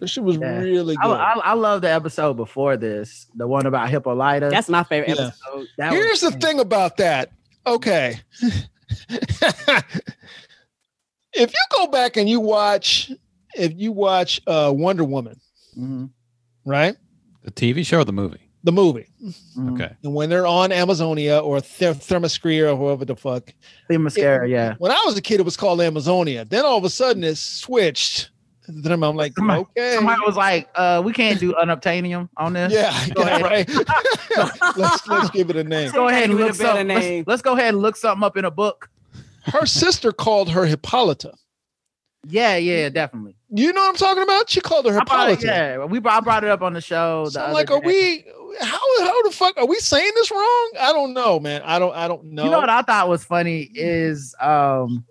that shit was Yeah. really good I, I love the episode before this, the one about Hippolyta. that's my favorite Yeah. episode that here's the was, thing about that okay if you go back and you watch if you watch uh wonder woman Mhm. right The TV show or the movie? the movie. Mm. Okay. And when they're on Amazonia or Ther- Thermoscria or whoever the fuck. The mascara, yeah. When I was a kid, it was called Amazonia. Then all of a sudden it switched. Then I'm like, Somebody- okay. Somebody was like, uh, we can't do unobtainium on this. yeah, Go yeah, ahead. right. let's let's give it a name. Let's go ahead and Give it a look better something. Let's, let's go ahead and look something up in a book. Her sister called her Hippolyta. Yeah, yeah, definitely. You know what I'm talking about? She called her Hippolyta. yeah, we brought, I brought it up on the show. the So like, are we? How how the fuck are we saying this wrong? I don't know, man. I don't I don't know. You know what I thought was funny is um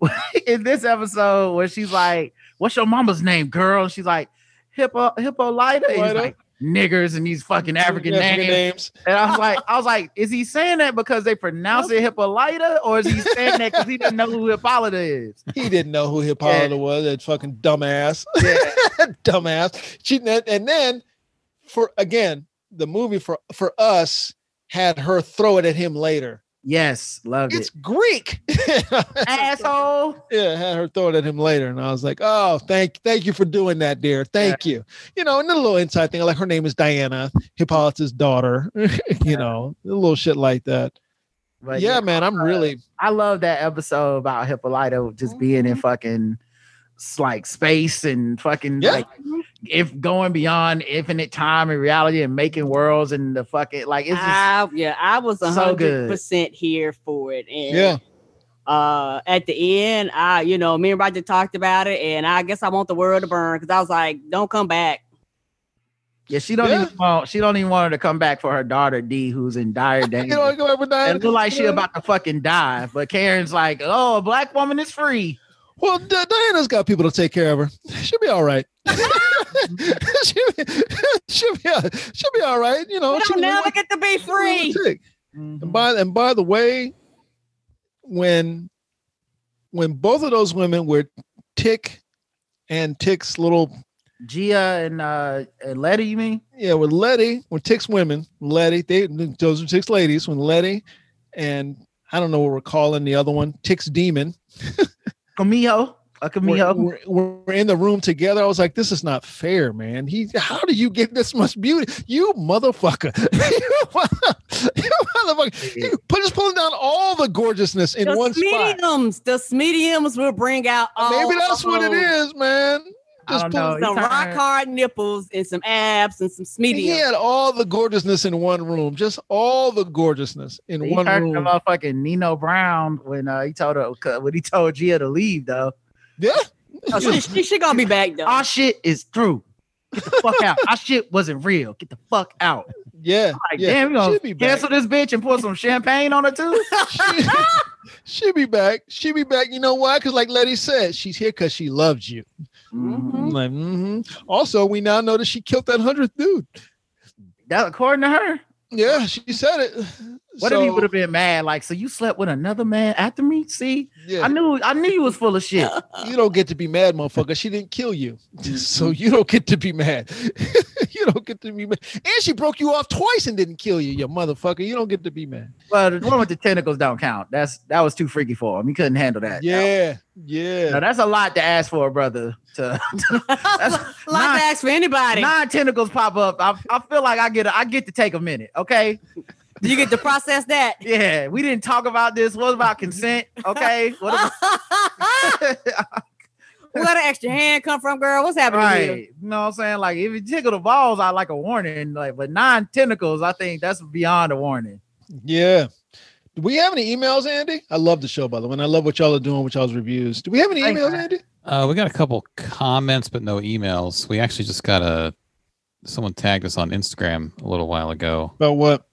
in this episode where she's like, "What's your mama's name, girl?" And she's like, "Hippo Hippolyta." He's like, "Niggers" and these fucking African names. names. And I was like, I was like, is he saying that because they pronounce it Hippolyta, or is he saying that because he didn't know who Hippolyta is? He didn't know who Hippolyta was. That fucking dumbass. Yeah. dumbass. She and then for again the movie for for us had her throw it at him later. Yes, loved It's it. It's Greek. Asshole. Yeah, had her throw it at him later, and I was like, "Oh, thank, thank you for doing that, dear. Thank you." You know, and a little inside thing, like her name is Diana, Hippolyta's daughter. you know, a little shit like that. But yeah, man, I'm really I love that episode about Hippolyta just being in mm-hmm. fucking like space and fucking Yeah. like if going beyond infinite time and reality and making worlds and the fucking like it's just I, yeah, I was a so hundred percent here for it. And yeah. uh at the end, I you know, me and Roger talked about it, and I guess I want the world to burn because I was like, don't come back. yeah she don't Yeah. even want she don't even want her to come back for her daughter D who's in dire You danger. know, go over Diana. it look like she about to fucking die, but Karen's like, oh, a black woman is free. Well, Di- Diana's got people to take care of her. She'll be all right. she'll, be, she'll be she'll be all right. You know, she don't never live get to be with- free. with Tick. And by and by the way, when when both of those women were Tick and Tick's little Gia and uh and Letty, you mean? yeah, with Letty, when Tick's women, Letty, they those are Tick's ladies, when Letty and I don't know what we're calling the other one, Tick's demon. kumiho. A kumiho. we're, we're, we're in the room together. I was like, this is not fair, man. He, how do you get this much beauty? You motherfucker. you, motherfucker. You put just pulling down all the gorgeousness in the one spot. mediums, the mediums will bring out all Maybe that's what it is, man. I Just don't know. Some turned- rock hard nipples and some abs and some He mediums. had all the gorgeousness in one room. Just all the gorgeousness in He one turned room. to motherfucking Nino Brown when uh, he told her when he told Gia to leave though. Yeah. Oh, she, she, she gonna be back though. Our shit is through. Get the fuck out. Our shit wasn't real. Get the fuck out. Yeah. Like, yeah. damn, we gonna She'll back. cancel this bitch and pour some champagne on her too. she, she'll be back. She'll be back. You know why? Because, like Letty said, she's here because she loves you. Mhm. I'm like, mhm. Also, we now know that she killed that hundredth dude. That according to her. Yeah, she said it. What if he would have been mad? Like, so you slept with another man after me? See, Yeah, I knew, I knew you was full of shit. you don't get to be mad, motherfucker. She didn't kill you, mm-hmm. so you don't get to be mad. you don't get to be mad. And she broke you off twice and didn't kill you, you motherfucker. You don't get to be mad. Well, the one with the tentacles don't count. That's that was too freaky for him. He couldn't handle that. Yeah, Now, yeah. that's a lot to ask for, brother. To That's a lot not- to ask for anybody. nine tentacles pop up. I, I feel like I get a, I get to take a minute. Okay. You get to process that. Yeah, we didn't talk about this. What about consent? Okay. What about, Where the extra hand come from, girl? What's happening here? right. You know what I'm saying? Like if you tickle the balls, I like a warning. Like, but nine tentacles, I think that's beyond a warning. Yeah. Do we have any emails, Andy? I love the show, by the way. And I love what y'all are doing with y'all's reviews. Do we have any emails. Andy? Uh, we got a couple comments, but no emails. We actually just got a someone tagged us on Instagram a little while ago. About what?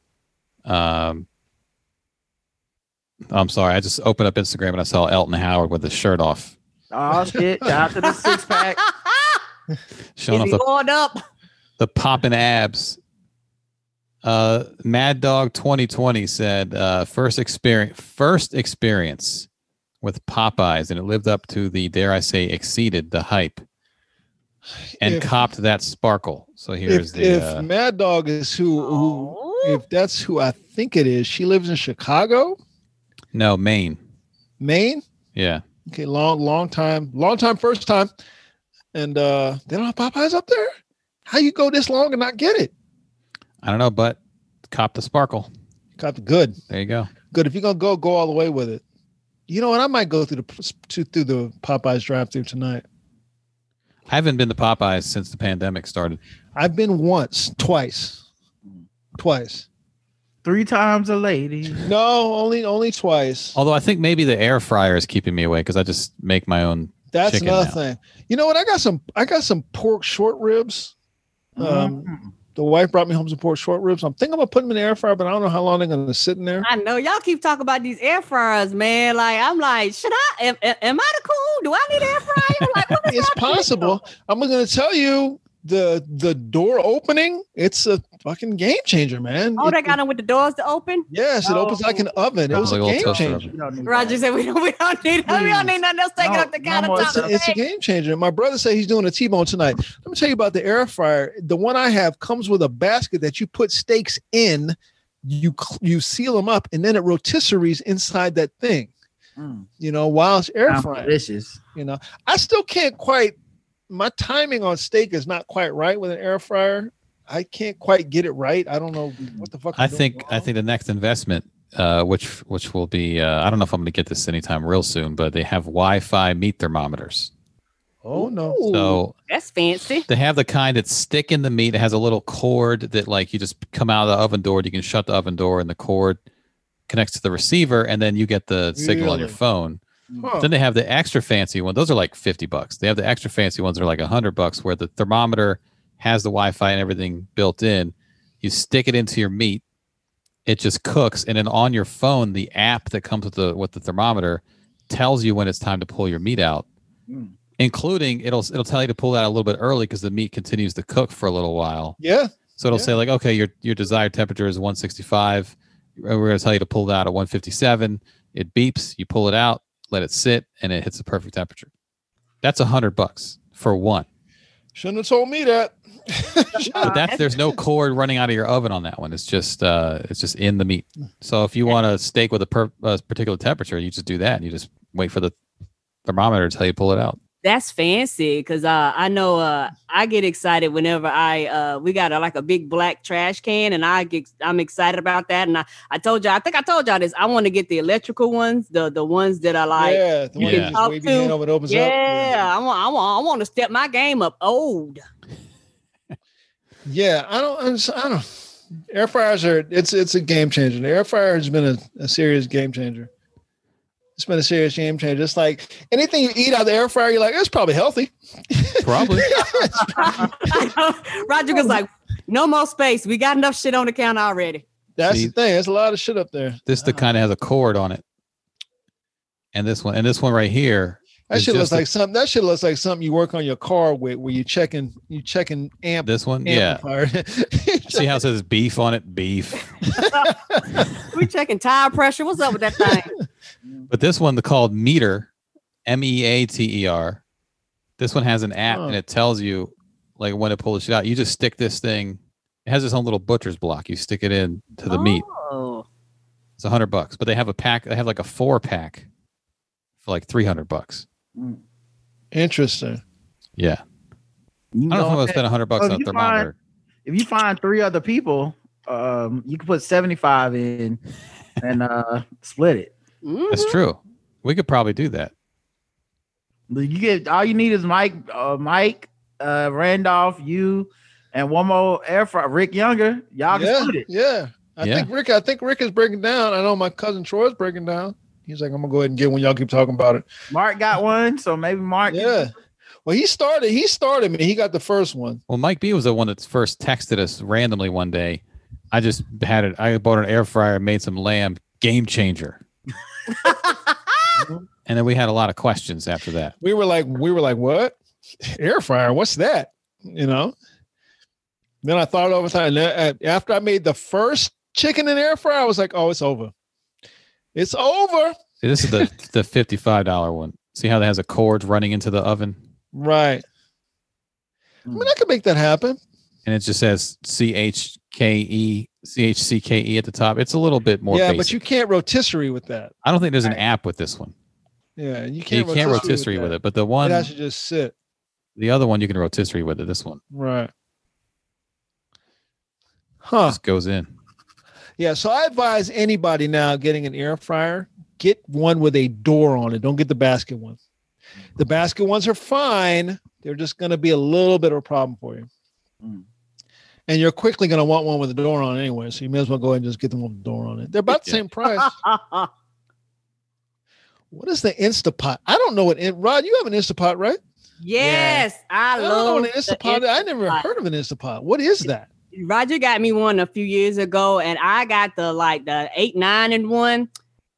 Um, I'm sorry, I just opened up Instagram and I saw Elton Howard with his shirt off, Oh shit! Shout out to the six pack. showing Is off the, going up? the popping abs. Uh, Mad Dog 2020 said uh, first experience first experience with Popeyes, and it lived up to the dare I say exceeded the hype, and If- copped that sparkle. So here's if, the if uh, Mad Dog is who who if that's who I think it is, she lives in Chicago, no Maine. Maine. Yeah, Okay, long, long time, long time, first time. And uh they don't have Popeyes up there? How you go this long and not get it? I don't know, but cop the sparkle. Got the good. There you go. Good. If you're gonna go, go all the way with it. You know what? I might go through the through the Popeyes drive-through tonight. I haven't been to Popeyes since the pandemic started. I've been once, twice, twice. Three times a lady. No, only only twice. Although I think maybe the air fryer is keeping me away because I just make my own. That's chicken another now. thing. You know what? I got some. I got some pork short ribs. Um, Mhm. the wife brought me home some pork short ribs. I'm thinking about putting them in the air fryer, but I don't know how long they're going to sit in there. I know y'all keep talking about these air fryers, man. Like I'm like, should I? Am, am- am I the cool? Do I need air fryer? Like, what is It's happening? possible. I'm going to tell you the the door opening. It's a fucking game changer, man. Oh, It- they got them with the doors to open. Yes, it opens like an oven. It was Like a a game changer. oven. You don't need Roger said we don't we don't need we don't need nothing else taking No, up the no countertop. It's a, it's a game changer. My brother said he's doing a T-bone tonight. Let me tell you about the air fryer. The one I have comes with a basket that you put steaks in. You you seal them up, and then it rotisseries inside that thing. Mm. You know, while it's air Sounds frying. delicious. You know, I still can't quite. My timing on steak is not quite right with an air fryer. I can't quite get it right. I don't know what the fuck. I'm I doing think I think the next investment, uh, which which will be, uh, I don't know if I'm going to get this anytime real soon, but they have Wi-Fi meat thermometers. Oh no. Ooh, So that's fancy. they have the kind that stick in the meat. It has a little cord that like you just come out of the oven door. You can shut the oven door, and the cord connects to the receiver, and then you get the signal on your phone. Huh. Then they have the extra fancy one. Those are like 50 bucks. They have the extra fancy ones that are like 100 bucks where the thermometer has the Wi-Fi and everything built in. You stick it into your meat. It just cooks and then on your phone the app that comes with the with the thermometer tells you when it's time to pull your meat out. Mm. Including it'll it'll tell you to pull that a little bit early because the meat continues to cook for a little while. Yeah. So it'll Yeah. say like, okay, your your desired temperature is 165. We're going to tell you to pull that at 157. It beeps, you pull it out, let it sit, and it hits the perfect temperature. That's a hundred bucks for one. Shouldn't have told me that. But that's there's no cord running out of your oven on that one. It's just uh, it's just in the meat. So if you want a steak with a per, uh, particular temperature, you just do that. You just wait for the thermometer to tell you pull it out. That's fancy because uh, I know uh, I get excited whenever I uh, we got a, like a big black trash can and I get I'm excited about that and I, I told y'all I think I told y'all this I want to get the electrical ones the the ones that are like yeah, yeah, the one Yeah. you just wave over, it opens up. I want I want I want to step my game up old Yeah, I don't. I don't. Air fryers are. It's it's a game changer. The air fryer has been a, a serious game changer. It's been a serious game changer. It's like anything you eat out of the air fryer, you're like, it's probably healthy. Probably. Roger was like no more space we got enough shit on the counter already That's See- the thing. There's a lot of shit up there. this the ah. kind of has a cord on it, and this one and this one right here. That is shit looks just a- like something. That shit looks like something you work on your car with, where you checking you checking amp. This one, yeah. See how it says beef on it? Beef. we checking tire pressure what's up with that thing But this one, the called Meater, M E A T E R. This one has an app Huh. and it tells you like when to pull the shit out. You just stick this thing. It has its own little butcher's block. You stick it in to the meat. oh. It's a hundred bucks. But they have a pack. They have like a four pack for like three hundred bucks. Interesting. Yeah, You I don't know if I'm spend a hundred bucks Oh, on a you find- thermometer. if you find three other people, um, you can put 75 in and uh split it. That's Mhm. true. We could probably do that. You get all you need is Mike, uh, Mike, uh, Randolph, you, and one more air fryer, Rick Younger. Y'all can yeah, split it. yeah. I Yeah. think Rick. I think Rick is breaking down. I know my cousin Troy's breaking down. He's like, I'm gonna go ahead and get one. Y'all keep talking about it. Mark got one, so maybe Mark. Yeah. Well, he started. He started me. He got the first one. Well, Mike B was the one that first texted us randomly one day. I just had it. I bought an air fryer, made some lamb. Game changer. And then we had a lot of questions after that. We were like, we were like, what? Air fryer? What's that? You know. Then I thought over time. uh, After I made the first chicken in air fryer, I was like, oh, it's over. It's over. See, this is the the fifty five dollar one. See how that has a cord running into the oven, Right. I mean, I could make that happen. and it just says C H K E C H C K E at the top. It's a little bit more. yeah, basic. but you can't rotisserie with that. I don't think there's an app with this one. Yeah, you You can't. can't rotisserie with that. it, but the It one, has to just sit. the other one, you can rotisserie with it. This one, Right. Huh. Just goes in. Yeah. So I advise anybody now getting an air fryer, get one with a door on it. Don't get the basket ones. The basket ones are fine. They're just going to be a little bit of a problem for you. Mm. And you're quickly going to want one with a door on anyway. So you may as well go ahead and just get the one with the door on it. They're about the same price. what is the Instapot? I don't know what. Rod, you have an Instapot, right? yes, I, I don't know love an the Instapot. I never heard of an Instapot. What is that? Roger got me one a few years ago, and I got the like the eight nine and one.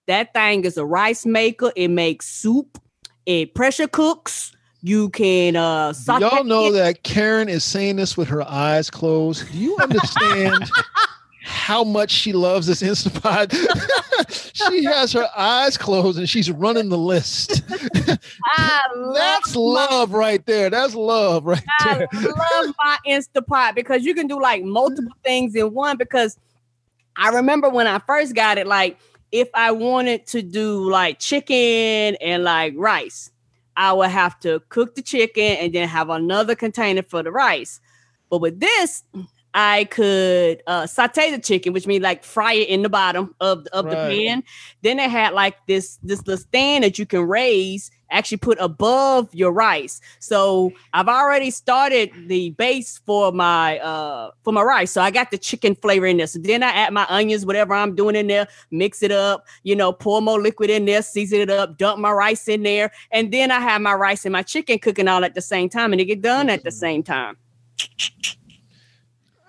That thing is a rice maker. It makes soup. It pressure cooks. You can uh saute Y'all know it. that Karen is saying this with her eyes closed. Do you understand how much she loves this Instapot? she has her eyes closed and she's running the list. I love That's love right there. That's love right I there. love my Instapot because you can do like multiple things in one. Because I remember when I first got it, like if I wanted to do like chicken and like rice, I would have to cook the chicken and then have another container for the rice. But with this, I could uh, saute the chicken, which means like fry it in the bottom of, of the pan. Then it had like this this little stand that you can raise, actually put above your rice. So I've already started the base for my uh for my rice. So I got the chicken flavor in there. So then I add my onions, whatever I'm doing in there, mix it up, you know, pour more liquid in there, season it up, dump my rice in there, and then I have my rice and my chicken cooking all at the same time, and it get done at the same time.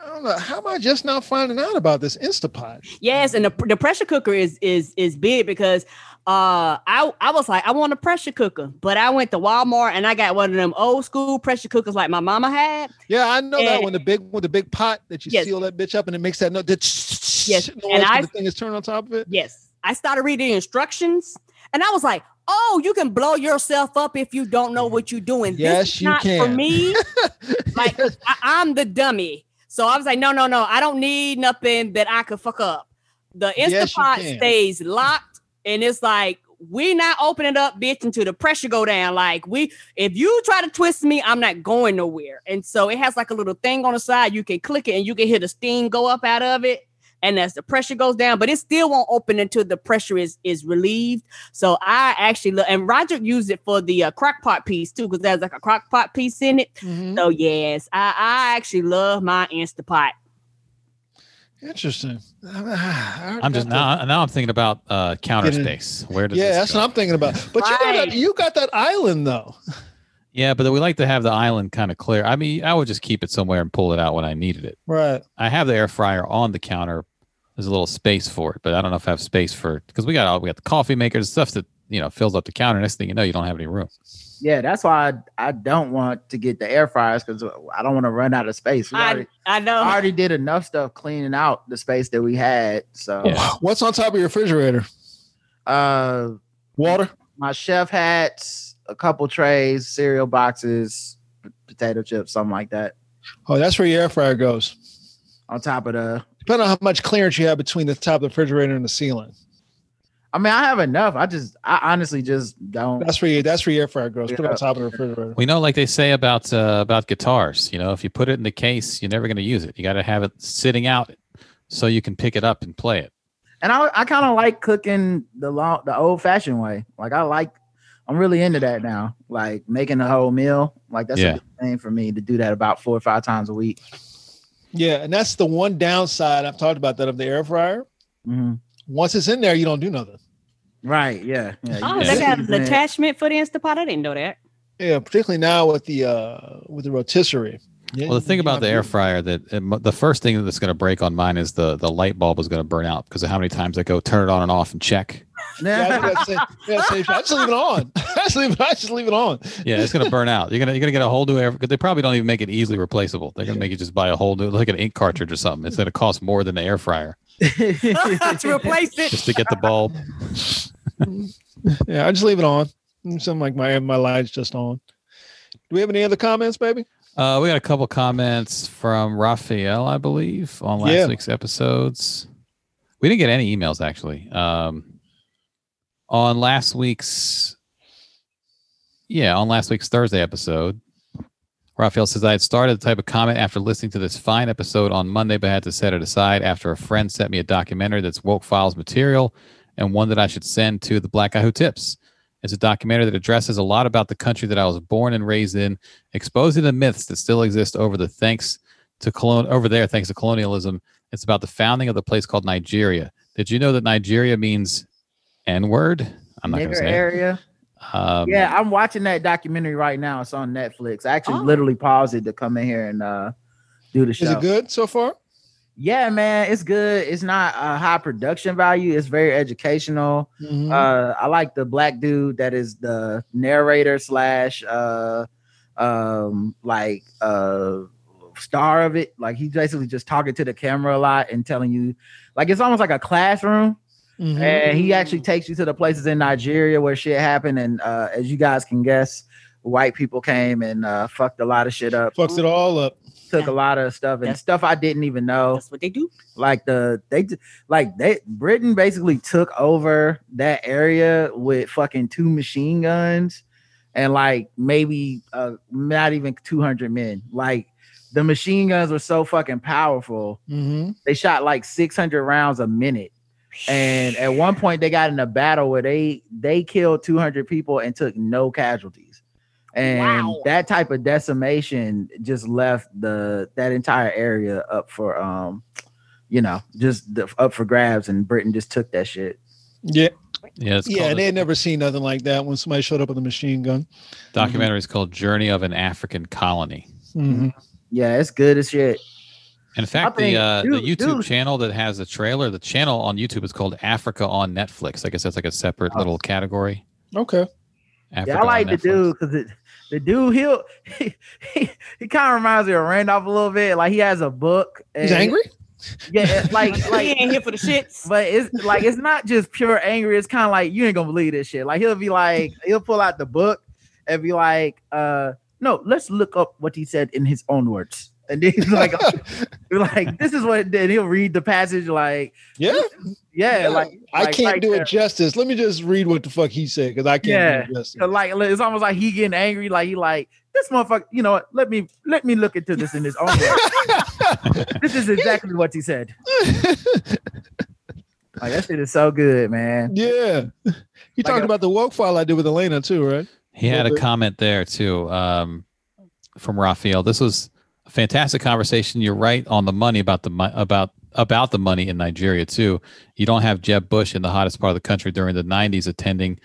I don't know. How am I just now finding out about this Instapot? Yes, and the, the pressure cooker is is is big because uh I I was like I want a pressure cooker, but I went to Walmart and I got one of them old school pressure cookers like my mama had. Yeah, I know that And- one. The big with the big pot that you Yes. seal that bitch up and it makes that noise. That Yes, noise and I- the thing is turned on top of it. Yes. I started reading the instructions and I was like, oh, you can blow yourself up if you don't know what you're doing. Yes, you not for me. like I, I'm the dummy. So I was like, no, no, no. I don't need nothing that I could fuck up. The Instapot can. stays locked and it's like we not opening up, bitch, until the pressure go down. Like we, if you try to twist me, I'm not going nowhere. And so it has like a little thing on the side. You can click it and you can hear the steam go up out of it. And as the pressure goes down, but it still won't open until the pressure is is relieved. So I actually look, and Roger used it for the uh, crock pot piece too, because there's like a crock pot piece in it. Mhm. So yes, I, I actually love my Instapot. Interesting. I'm just now now I'm thinking about uh counter space. Where does Yeah, that's go? what I'm thinking about. But you got that, you got that island though. Yeah, but we like to have the island kind of clear. I mean, I would just keep it somewhere and pull it out when I needed it. Right. I have the air fryer on the counter. There's a little space for it, but I don't know if I have space for because we got all we got the coffee makers stuff that you know fills up the counter. Next thing you know, you don't have any room. Yeah, that's why I, I don't want to get the air fryers because I don't want to run out of space. We I, already, I know. I already did enough stuff cleaning out the space that we had. So Yeah. What's on top of your refrigerator? uh Water. my chef hats, a couple trays, cereal boxes, potato chips, something like that. Oh, that's where your air fryer goes. On top of the Depending on how much clearance you have between the top of the refrigerator and the ceiling. I mean, I have enough. I just I honestly just don't That's where you that's where your air fryer goes. Put it on top of the refrigerator. We know, like they say about uh, about guitars. You know, if you put it in the case, you're never going to use it. You got to have it sitting out so you can pick it up and play it. and I I kind of like cooking the long the old fashioned way. Like I like I'm really into that now. Like making a whole meal. Like that's Yeah. a good thing for me to do that about four or five times a week. Yeah, and that's the one downside I've talked about that of the air fryer. Mhm. Once it's in there, you don't do nothing. Right. Yeah. Yeah. oh, they got an attachment for the Instapot. I didn't know that. Yeah, particularly now with the uh with the rotisserie. Yeah, Well, the thing about the air fryer that it, the first thing that's going to break on mine is the the light bulb is going to burn out because of how many times I go turn it on and off and check. Yeah, I, that's it. yeah. I just leave it on. I just leave, I just leave it on. Yeah, it's going to burn out. You're gonna you're gonna get a whole new air. Because they probably don't even make it easily replaceable. They're going to make you just buy a whole new like an ink cartridge or something. It's going to cost more than the air fryer to replace it. just to get the bulb. Yeah, I just leave it on. Something like my my light's just on. Do we have any other comments, baby? Uh, we got a couple comments from Raphael, I believe, on last Yeah. week's episodes. We didn't get any emails actually. Um, on last week's, yeah, on last week's Thursday episode, Raphael says, I had started the type of comment after listening to this fine episode on Monday, but had to set it aside after a friend sent me a documentary that's Woke Files material and one that I should send to the Black Guy Who Tips. It's a documentary that addresses a lot about the country that I was born and raised in, exposing the myths that still exist over the thanks to colon over there, thanks to colonialism. It's about the founding of the place called Nigeria. Did you know that Nigeria means N word? I'm not going to Nigger say it. area. Um, Yeah, I'm watching that documentary right now. It's on Netflix. I actually Oh. literally paused it to come in here and uh do the show. Is it good so far? Yeah, man, it's good. It's not a high production value. It's very educational. Mhm. Uh, I like the black dude that is the narrator slash uh um like uh star of it. Like he's basically just talking to the camera a lot and telling you like it's almost like a classroom. Mhm. And he actually takes you to the places in Nigeria where shit happened. And uh as you guys can guess, white people came and uh fucked a lot of shit up, Fucks it all up. Took a lot of stuff and That's- stuff I didn't even know. That's what they do. like the they like they Britain basically took over that area with fucking two machine guns and like maybe uh not even 200 men. Like the machine guns were so fucking powerful. Mhm. they shot like 600 rounds a minute. And at one point they got in a battle where they they killed 200 people and took no casualties and Wow. that type of decimation just left the that entire area up for um you know just the, up for grabs and britain just took that shit Yeah, yeah, it's yeah. They had never seen nothing like that when somebody showed up with a machine gun. documentary is called Journey of an African Colony. Mhm. yeah it's good as shit In fact, think- the uh, dude- the YouTube dude. channel that has the trailer, the channel on YouTube is called Africa on Netflix. I guess that's like a separate Oh. little category. Okay. Africa yeah i like the dude because the dude he'll he, he, he kind of reminds me of randolph a little bit like he has a book He's angry. yeah like like he ain't here for the shits. But it's like it's not just pure angry. It's kind of like you ain't gonna believe this shit. Like he'll be like, he'll pull out the book and be like, uh, no, let's look up what he said in his own words. And then he's like, like this is what. Then he'll read the passage like, Yeah. yeah, like I like, can't right do there. it justice. Let me just read what the fuck he said because I can't Yeah. do it justice. Like it's almost like he getting angry. Like he like this motherfucker. You know what? Let me let me look into this in his own words. this is exactly what he said. Like that shit is so good, man. yeah. You talked a- about the woke file I did with Elena too, right? He had a bit. comment there too um, from Raphael. This was a fantastic conversation. You're right on the money about the about about the money in Nigeria too. You don't have Jeb Bush in the hottest part of the country during the 90s attending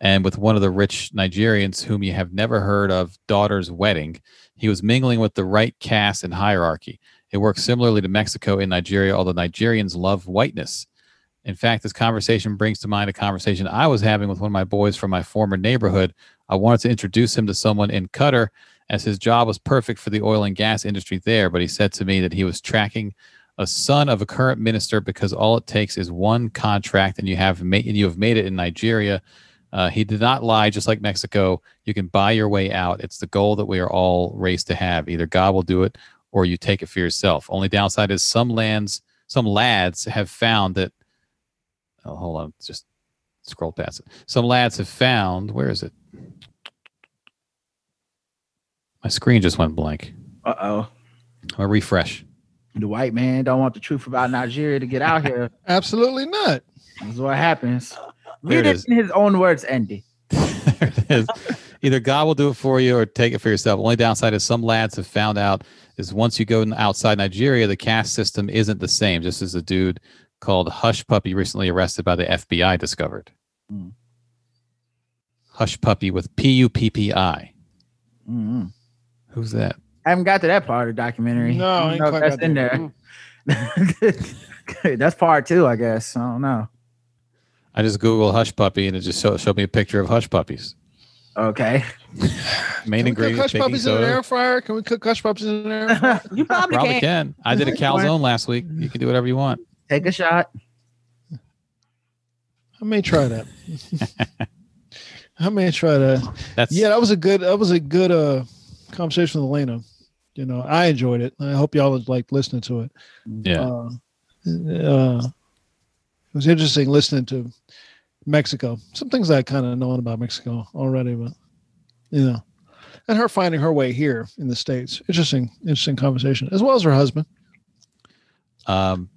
and with one of the rich Nigerians whom you have never heard of daughter's wedding. He was mingling with the right caste and hierarchy. It works similarly to Mexico in Nigeria, although Nigerians love whiteness. In fact, this conversation brings to mind a conversation I was having with one of my boys from my former neighborhood. I wanted to introduce him to someone in Qatar as his job was perfect for the oil and gas industry there, but he said to me that he was tracking a son of a current minister because all it takes is one contract and you have made and you have made it in Nigeria. Uh, he did not lie, just like Mexico. You can buy your way out. It's the goal that we are all raised to have. Either God will do it or you take it for yourself. Only downside is some lands, some lads have found that. Oh, hold on, just scroll past it. Some lads have found. Where is it? My screen just went blank. Uh oh. I'm refresh. The white man don't want the truth about Nigeria to get out here. Absolutely not. That's what happens. There Read it it is. in his own words, Andy. there it is. Either God will do it for you or take it for yourself. Only downside is some lads have found out is once you go outside Nigeria, the caste system isn't the same. Just as a dude called Hush Puppy recently arrested by the FBI discovered. Mm. Hush Puppy with P U P P I. Mhm. Who's that? I haven't got to that part of the documentary. No, I I don't ain't know if quite that's got in there. there. that's part two, I guess. I don't know. I just Googled Hush Puppy and it just show, showed me a picture of Hush Puppies. Okay. Main Can we cook ingredient hush baking puppies in an soda. air fryer? Can we cook hush puppies in an air fryer? You probably, Probably can. can. I did a calzone last week. You can do whatever you want. Take a shot. I may try that. I may try that. That's Yeah, that was a good. That was a good uh conversation with Elena. You know, I enjoyed it. I hope y'all like listening to it. yeah. Uh, uh, it was interesting listening to Mexico. Some things I kind of known about Mexico already, but you know, and her finding her way here in the states. Interesting, interesting conversation, as well as her husband. Um,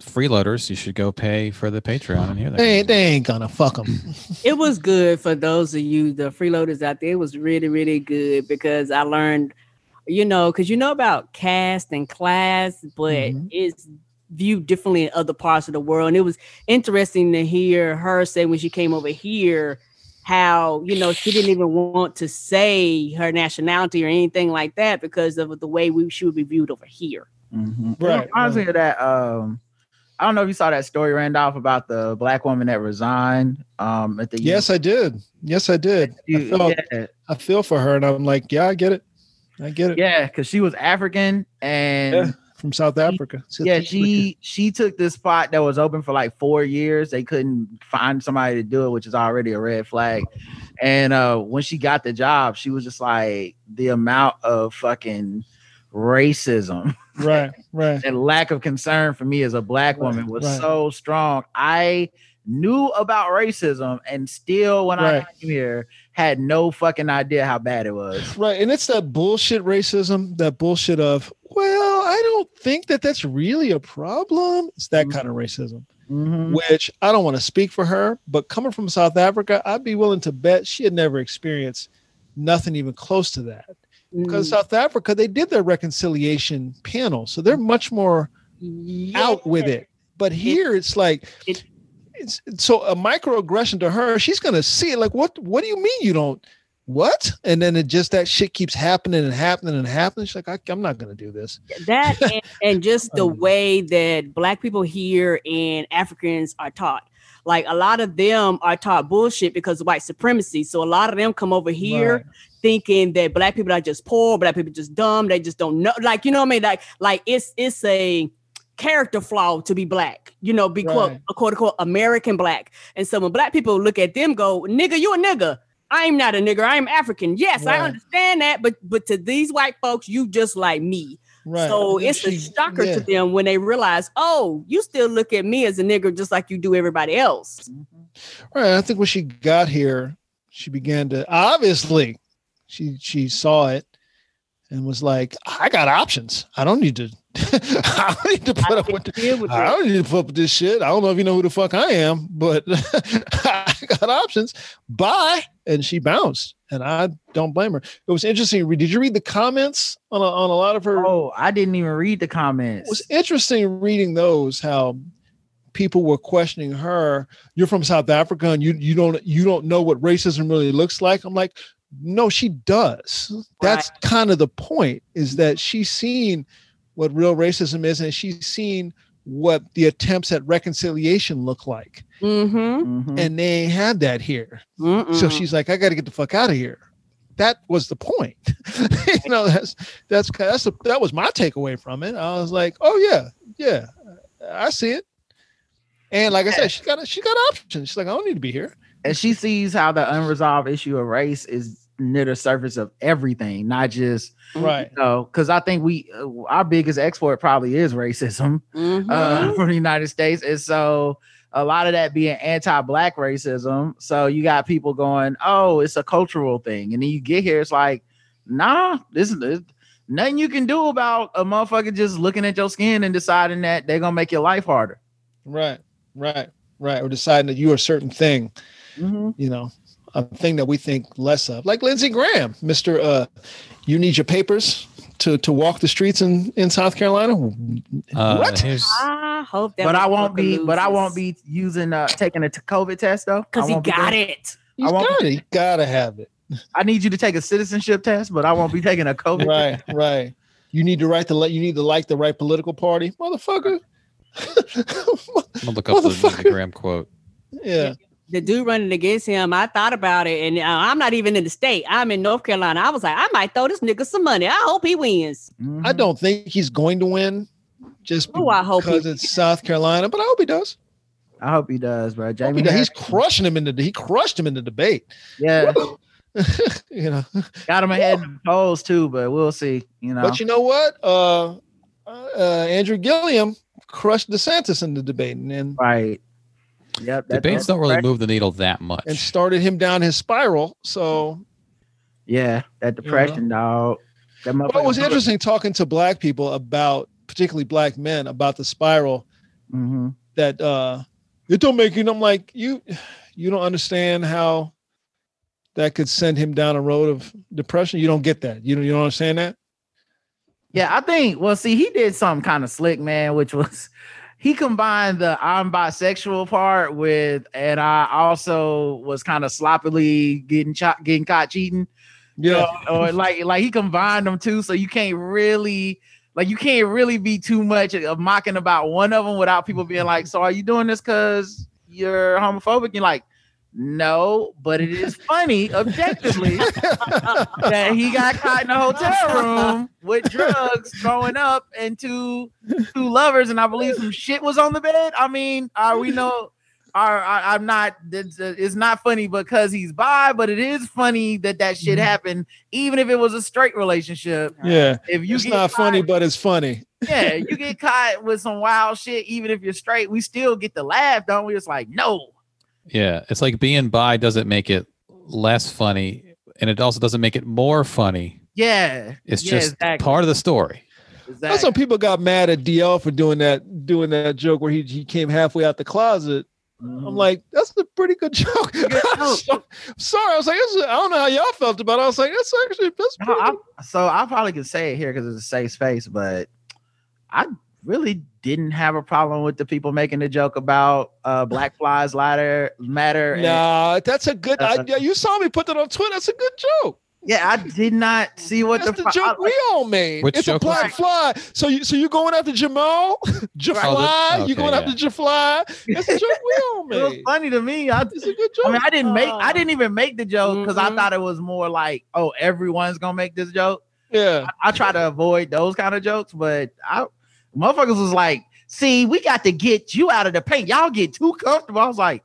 freeloaders, you should go pay for the Patreon and hear that. They ain't, they ain't gonna fuck them. It was good for those of you, the freeloaders out there. It was really, really good because I learned, you know, because you know about caste and class, but Mhm. it's viewed differently in other parts of the world. And it was interesting to hear her say when she came over here how, you know, she didn't even want to say her nationality or anything like that because of the way we she would be viewed over here. Mhm. It Right, reminds right. me of that. Um, I don't know if you saw that story, Randolph, about the black woman that resigned. Um, at the yes, I did. Yes, I did. I felt, yeah, I feel for her, and I'm like, yeah, I get it. I get it. yeah, because she was African and Yeah, from South Africa. yeah, she she took this spot that was open for like four years. They couldn't find somebody to do it, which is already a red flag. And uh when she got the job, she was just like the amount of fucking racism right, right. and lack of concern for me as a black woman was right. so strong. I knew about racism and still when I came here had no fucking idea how bad it was. Right. And it's that bullshit racism, that bullshit of, well, I don't think that that's really a problem. It's that Mhm. kind of racism, Mhm. which I don't want to speak for her, but coming from South Africa, I'd be willing to bet she had never experienced nothing even close to that. Because Mm, South Africa, they did their reconciliation panel. So they're much more out with it. But here it's like, it- it's so a microaggression to her, she's gonna see it like, what what do you mean you don't what? And then it just that shit keeps happening and happening and happening. She's like, I, I'm not gonna do this. that and, and just the Um, way that black people here and Africans are taught. Like a lot of them are taught bullshit because of white supremacy. So a lot of them come over here Right. thinking that black people are just poor, black people just dumb, they just don't know. Like you know what I mean? Like like it's it's a character flaw to be black, you know, be quote Right. a quote unquote American black. And so when black people look at them, go, nigga, you a nigga. I'm not a nigger. I'm African. Yes, I understand that, but but to these white folks, you just like me. Right. So And it's a shocker yeah. to them when they realize, oh, you still look at me as a nigger just like you do everybody else. Mm-hmm. Right. I think when she got here, she began to obviously she she saw it and was like, I got options. I don't need to I don't need to put up with Deal with I don't need to put up with this shit. I don't know if you know who the fuck I am, but I got options. Bye. And she bounced. And I don't blame her. It was interesting. Did you read the comments on a, on a lot of her? Oh, I didn't even read the comments. It was interesting reading those, how people were questioning her. You're from South Africa and you you don't you don't know what racism really looks like. I'm like, no, she does. That's kind of the point, is that she's seen what real racism is, and she's seen what the attempts at reconciliation look like. Mm-hmm. Mhm. And they ain't had that here. So Mm-mm. she's like, I got to get the fuck out of here. That was the point. you know, that's that's that's a, that was my takeaway from it. I was like, oh yeah, yeah, I see it. And like I said, she got she got options. She's like, I don't need to be here. and she sees how the unresolved issue of race is near the surface of everything, not just Right. you know, because I think we uh, our biggest export probably is racism Mhm. uh, from the United States, and so a lot of that being anti-black racism. So you got people going, "Oh, it's a cultural thing," and then you get here, it's like, "Nah, this is nothing you can do about a motherfucker just looking at your skin and deciding that they're gonna make your life harder." Right. Right. Right. Or deciding that you're a certain thing. Mhm. You know, a thing that we think less of, like Lindsey Graham, Mister. Uh, you need your papers to to walk the streets in in South Carolina. Uh, What? I hope that But I won't be. But I won't be using uh taking a COVID test though. because he won't be got it. He's won't- got it. He gotta have it. I need you to take a citizenship test, but I won't be taking a COVID. right, right. You need to write the you need to like the right political party, motherfucker. I'm gonna look up the Motherfucker. Lindsey Graham quote. yeah, The dude running against him, I thought about it, and uh, I'm not even in the state. I'm in North Carolina. I was like, I might throw this nigga some money. I hope he wins. Mhm. I don't think he's going to win, just Oh, I hope because it's South Carolina. But I hope he does. I hope he does, bro. I Jamie, he does. He's crushing him in the he crushed him in the debate. yeah, you know, got him ahead in the polls too, but we'll see. You know, but you know what? Uh, uh, Andrew Gillum crushed DeSantis in the debate and and, right? Yep. that- Debates don't really right. move the needle that much. and started him down his spiral. So Yeah, that depression, dog. That Well, it was motherfucker- interesting talking to black people about, particularly black men, about the spiral Mhm. that uh it don't make you. I'm like you, you don't understand how that could send him down a road of depression. You don't get that. You don't. You don't understand that. Yeah, I think. Well, see, he did something kind of slick, man, which was he combined the I'm bisexual part with, and I also was kind of sloppily getting getting caught cheating. Yeah. or like like he combined them two, so you can't really like you can't really be too much of mocking about one of them without people being like, "So are you doing this because you're homophobic?" You're like, "No, but it is funny objectively that he got caught in a hotel room with drugs throwing up and two two lovers, and I believe some shit was on the bed. I mean, are we know? Are I, I'm not. It's, uh, not funny because he's bi, but it is funny that that shit Mhm. happened, even if it was a straight relationship. yeah. If you It's not caught- funny, but it's funny. yeah, you get caught with some wild shit, even if you're straight, we still get to laugh, don't we? It's like, no, Yeah, it's like being bi doesn't make it less funny, and it also doesn't make it more funny. yeah, It's yeah, just exactly, part of the story. That's some exactly. people got mad at DL for doing that, doing that joke where he, he came halfway out the closet. Mhm. I'm like, that's a pretty good joke. Good joke. So- sorry, I was like, is- I don't know how y'all felt about it. I was like, that's actually that's No, pretty I, good. so I probably can say it here because it's a safe space, but I really didn't have a problem with the people making the joke about uh black flies ladder matter. and- Nah, that's a good. I, Uh, yeah, you saw me put that on Twitter. That's a good joke. yeah, I did not see what That's the, the, joke I- we all made. Which it's a joke was black fly. So you so you going after Jamal, Jafly? Oh, the- you going okay, after Jafly? That's a joke we all it was made. funny to me. I, It's a good joke. I mean, I didn't make, I didn't even make the joke because I Mhm. thought it was more like, oh, everyone's gonna make this joke. yeah. I try to avoid those kind of jokes, but I motherfuckers was like, see, we got to get you out of the paint. Y'all get too comfortable. I was like,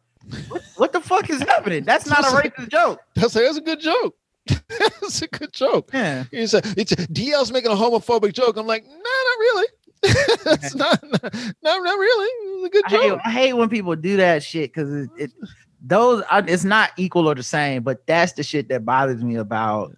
what, what the fuck is happening? That's not a racist joke. That's, that's a good joke. That's a good joke. Yeah. He said, it's DL's making a homophobic joke. I'm like, nah, not really. That's not, not, not really. It's a good I hate, joke. I hate when people do that shit because it, it those it's not equal or the same, but that's the shit that bothers me about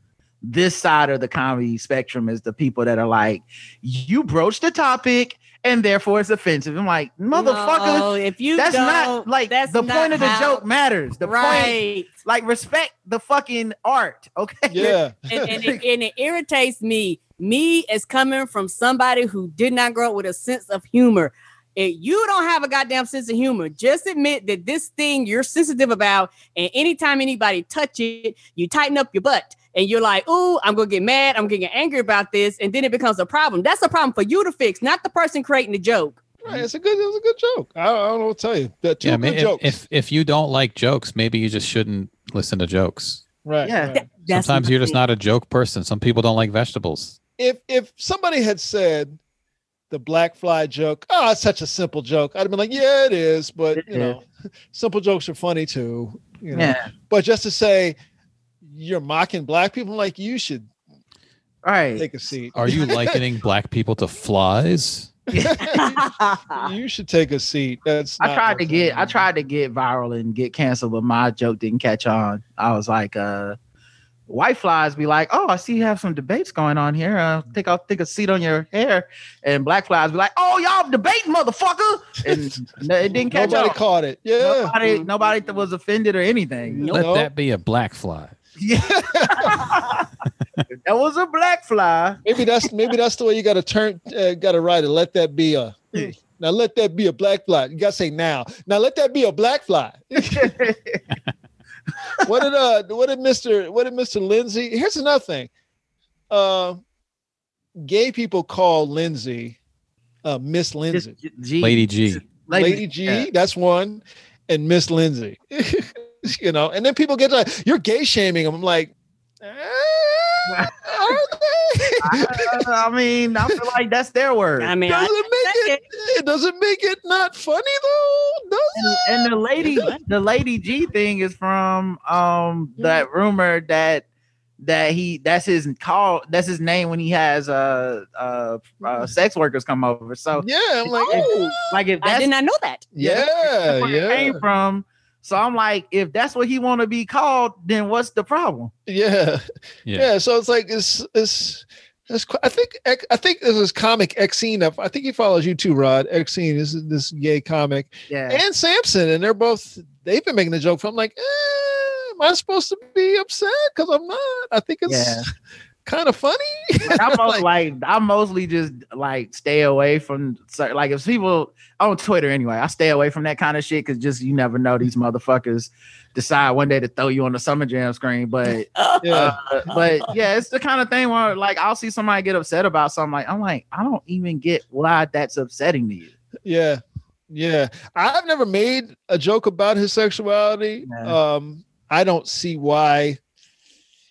this side of the comedy spectrum is the people that are like, you broach the topic and therefore it's offensive. I'm like, motherfucker, No, if you that's don't, not like that's the not point of the how- joke matters. The point, like respect the fucking art, okay? Yeah. and, and, it, and it irritates me. Me as coming from somebody who did not grow up with a sense of humor. If you don't have a goddamn sense of humor, just admit that this thing you're sensitive about, and anytime anybody touch it, you tighten up your butt and you're like, "Ooh, I'm gonna get mad. I'm gonna get angry about this," and then it becomes a problem. That's a problem for you to fix, not the person creating the joke. Right, it's a good, it's a good joke. I, I don't know what to tell you. The two yeah, good if, jokes. if if you don't like jokes, maybe you just shouldn't listen to jokes. right. Yeah. right. Th- that's Sometimes you're just not a joke person. Some people don't like vegetables. If if somebody had said the black fly joke, oh, it's such a simple joke, I'd have been like, yeah, it is, but It you know, simple jokes are funny too. You know? Yeah. But just to say you're mocking black people, I'm like you should All right. take a seat. Are you likening black people to flies? you should take a seat. That's I tried to what's get I tried to get viral and get canceled, but my joke didn't catch on. I was like, uh white flies be like, Oh, I see you have some debates going on here. Uh take I'll take a seat on your hair. And black flies be like, Oh, y'all debating, motherfucker. And it didn't catch Nobody on. caught it. Yeah. Nobody, nobody that was offended or anything. Let Nope. that be a black fly. Yeah. that was a black fly. maybe that's maybe that's the way you got to turn. Uh, got to write it. Let that be a. Now let that be a black fly. You got to say now. Now let that be a black fly. what did uh what did Mr. what did Mr. Lindsey? Here's another thing. Uh gay people call Lindsey uh Miss Lindsey. G, Lady G. Lady, G, yeah. that's one, and Miss Lindsey. you know, and then people get like, you're gay shaming them. I'm like, eh, are they? I, I mean, I feel like that's their word. I mean, I, doesn't make it, it doesn't make it not funny though, does it? and, and the lady the lady G thing is from um that rumor that that he that's his call that's his name when he has uh uh, uh sex workers come over. So Yeah, I'm like, Oh. oh, like if I did not know that. yeah, that's where it yeah. came from. So I'm like, if that's what he want to be called, then what's the problem? Yeah. Yeah. yeah, So it's like it's it's. It's, I think I think this is comic Xene. I think he follows you too, Rod. Xene is this gay comic, Yeah. and Samson, and they're both they've been making the joke. I'm like, eh, am I supposed to be upset? Because I'm not. I think it's Yeah. Kind of funny. Like, I'm mo- Like- like I mostly just like stay away from like if people on Twitter anyway, I stay away from that kind of shit because just you never know these motherfuckers decide one day to throw you on the summer jam screen. But yeah, uh, but yeah, it's the kind of thing where like I'll see somebody get upset about something like I'm like I don't even get why that's upsetting to you. yeah, yeah. I've never made a joke about his sexuality. Yeah. Um, I don't see why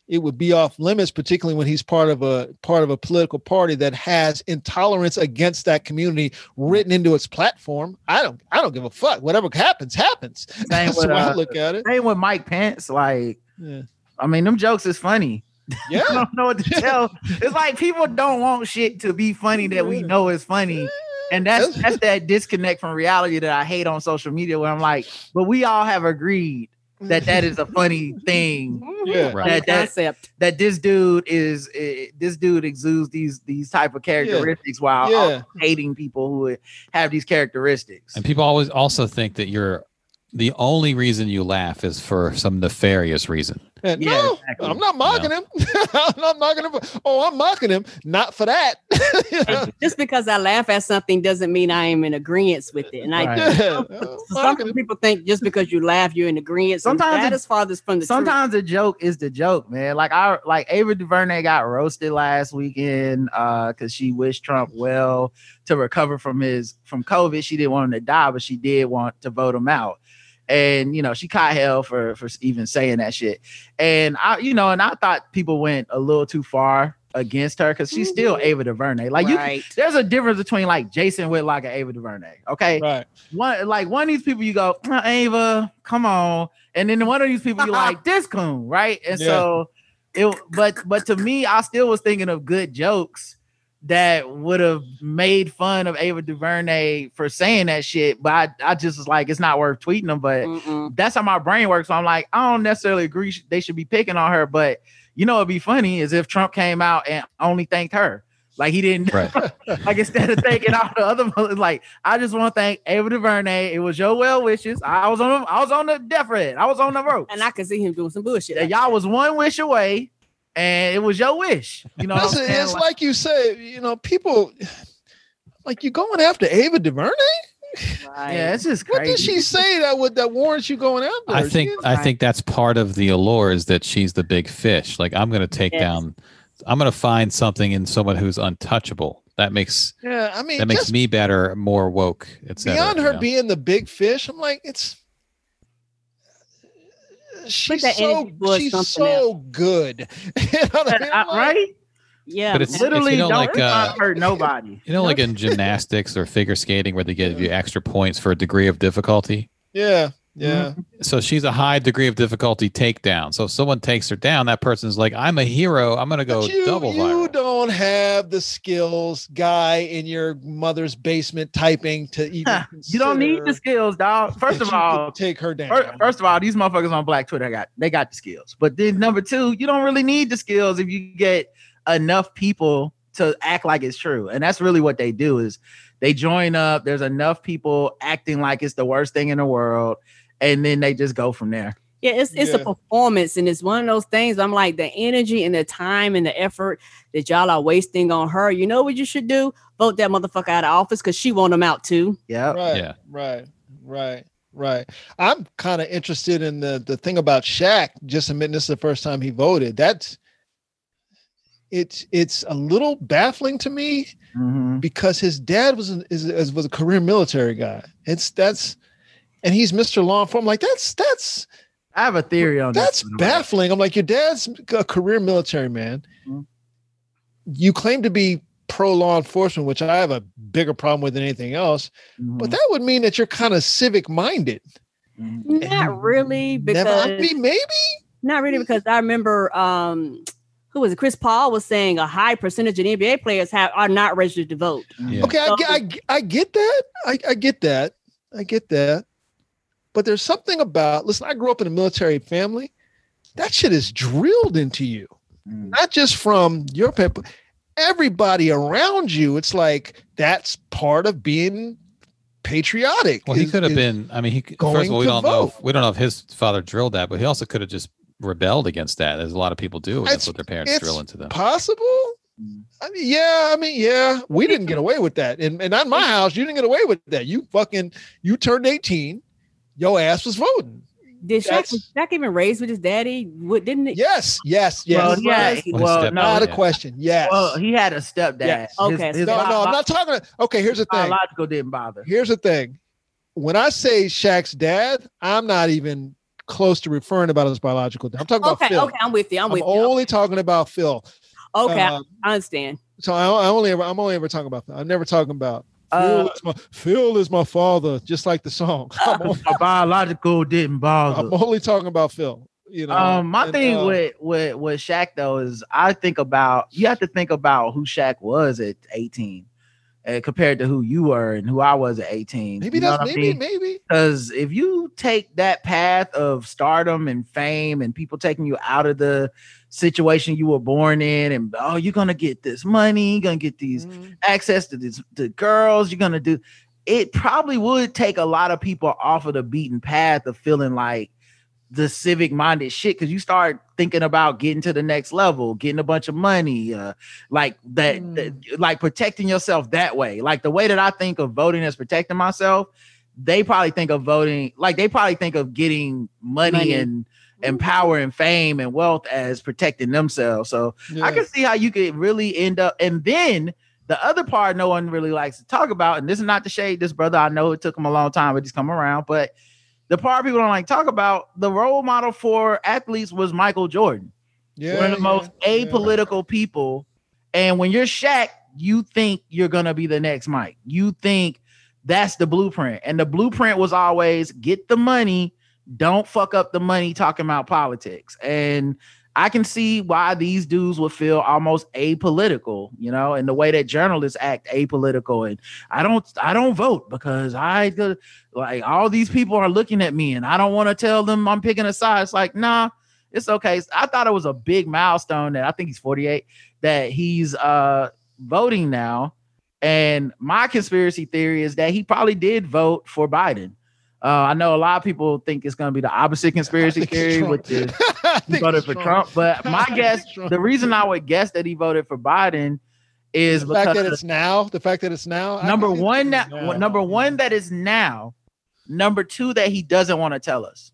it would be off limits, particularly when he's part of a part of a political party that has intolerance against that community written into its platform. I don't I don't give a fuck. Whatever happens, happens. Same That's with way I uh, look at it. same with Mike Pence. Like Yeah. I mean, them jokes is funny. Yeah. I don't know what to tell. It's like people don't want shit to be funny that we know is funny. And that's that's that disconnect from reality that I hate on social media where I'm like, but we all have agreed that that is a funny thing. Yeah. Right. That, that, concept. that this dude is eh, this dude exudes these these type of characteristics while Yeah. hating people who have these characteristics. And people always also think that you're the only reason you laugh is for some nefarious reason. And Yeah, no, exactly. I'm not mocking him. I'm not mocking him. Oh, I'm mocking him. Not for that. And just because I laugh at something doesn't mean I am in agreement with it. And I Right. yeah. So some people think just because you laugh, you're in agreement. Sometimes Sometimes that it- is farthest from the truth. Sometimes a joke is the joke, man. Like I like Ava DuVernay got roasted last weekend uh because she wished Trump well to recover from his from COVID. She didn't want him to die, but she did want to vote him out. And you know, she caught hell for for even saying that shit. And I, you know, and I thought people went a little too far against her because she's still Ava DuVernay. Like you there's a difference between like Jason Whitlock and Ava DuVernay. Okay Right. one like one of these people you go "Uh, Ava, come on, and then one of these people you like this coon, right? And Yeah. so it, but but to me, I still was thinking of good jokes that would have made fun of Ava DuVernay for saying that shit. But I, I just was like, it's not worth tweeting them. But Mm-mm. that's how my brain works. So I'm like, I don't necessarily agree sh- they should be picking on her, but you know, it'd be funny is if Trump came out and only thanked her. Like he didn't Right. like instead of thanking all the other like I just want to thank Ava DuVernay. It was your well wishes. I was on I was on the death red. I was on the rope. And I could see him doing some bullshit. And y'all was one wish away, and it was your wish. You know, Listen, it's Like, like you say, you know, people like you going after Ava DuVernay. Right. yeah, it's just What did she say that would that warrants you going after? I her? think She- I think that's part of the allure is that she's the big fish. Like I'm going to take Yes. down. I'm going to find something in someone who's untouchable. That makes yeah, I mean, that makes me better, more woke, etc. beyond her you know? being the big fish, I'm like, it's she's that so energy she's something so good. you know what I mean? I- right? Yeah. But it's- Literally, you know, don't like, uh, hurt nobody. You know, like in gymnastics or figure skating, where they give you extra points for a degree of difficulty. Yeah, Mm-hmm. yeah. So she's a high degree of difficulty takedown. So if someone takes her down, that person's like, "I'm a hero. I'm going to go But you, double you don't have the skills, guy, in your mother's basement typing to even. you don't need the skills, dog. First of all, take her down. Fir- First of all, these motherfuckers on Black Twitter got they got the skills. But then number two, you don't really need the skills if you get enough people to act like it's true. And that's really what they do is they join up. There's enough people acting like it's the worst thing in the world, and then they just go from there. Yeah, it's it's a performance, and it's one of those things. I'm like the energy and the time and the effort that y'all are wasting on her. You know what you should do? Vote that motherfucker out of office because she want him out too. Yeah. right, Yeah. right, right, right. I'm kind of interested in the the thing about Shaq. Just admitting this is the first time he voted. That's it's it's a little baffling to me Mhm. because his dad was an, is, is was a career military guy. It's that's and he's Mr. Law Enforcement. Like that's that's I have a theory on that. that's this. baffling. I'm like your dad's a career military man. Mhm. You claim to be pro law enforcement, which I have a bigger problem with than anything else. Mhm. But that would mean that you're kind of civic minded. Mhm. Not really, because Never, I mean, maybe. not really because I remember um who was it? Chris Paul was saying a high percentage of NBA players have are not registered to vote. Yeah. Okay, I, get- I, I get that. I, I get that. I get that. But there's something about listen, I grew up in a military family. That shit is drilled into you, Mm. not just from your people, everybody around you. It's like that's part of being patriotic. Well, he is- could have been. I mean, he first of all, we don't know. If, we don't know if his father drilled that, but he also could have just rebelled against that, as a lot of people do against It's- what their parents it's drill into them. possible. Mm. I mean, yeah, I mean, yeah, we didn't get away with that. And, and not in my house, you didn't get away with that. You fucking, you turned 18, your ass was voting. Did Shaq, That's- was Shaq even raised with his daddy? What didn't it? Yes, yes, yes. Well, yeah, When well, no, not a question. Yes. well, he had a stepdad. Yes. Okay, His, his no, no, I'm not talking. Okay, here's the thing. biological didn't bother. Here's the thing. When I say Shaq's dad, I'm not even close to referring about his biological dad. I'm talking Okay, about Phil. okay, I'm with you. I'm, I'm with only talking about Phil. Okay, Uh, I understand. so I, I only ever, I'm only ever talking about Phil. I'm never talking about Phil, Uh, is my, Phil is my father, just like the song. Only, my biological didn't bother. I'm only talking about Phil. You know, Um, my and, thing uh, with with with Shaq though is I think about you have to think about who Shaq was at 18, uh, compared to who you were and who I was at 18. maybe You know that's what I maybe mean? maybe Because if you take that path of stardom and fame and people taking you out of the situation you were born in, and oh, you're gonna get this money, you're gonna get these Mhm. access to these to girls, you're gonna do it probably would take a lot of people off of the beaten path of feeling like the civic minded shit because you start thinking about getting to the next level, getting a bunch of money, uh, like that, Mm. that- like protecting yourself that way. Like the way that I think of voting as protecting myself, they probably think of voting like they probably think of getting money, Money. and and power and fame and wealth as protecting themselves. So I can see how you could really end up. And then the other part no one really likes to talk about, and this is not to shade this brother. I know it took him a long time, but he's come around. But the part people don't like to talk about, the role model for athletes was Michael Jordan, yeah, one of the most yeah, yeah. apolitical people. And when you're Shaq, you think you're gonna be the next Mike. You think that's the blueprint. And the blueprint was always get the money, don't fuck up the money talking about politics. And I can see why these dudes would feel almost apolitical, you know, and the way that journalists act apolitical. And I don't, I don't vote because I like all these people are looking at me, and I don't want to tell them I'm picking a side. It's like, nah, it's okay. I thought it was a big milestone that I think he's 48 that he's uh voting now. And my conspiracy theory is that he probably did vote for Biden. Uh, I know a lot of people think it's going to be the opposite conspiracy theory with the he voted for Trump. But my guess, the reason I would guess that he voted for Biden is the fact that because it's now, the fact that it's now. Number one, that now. number one that is now, number two that he doesn't want to tell us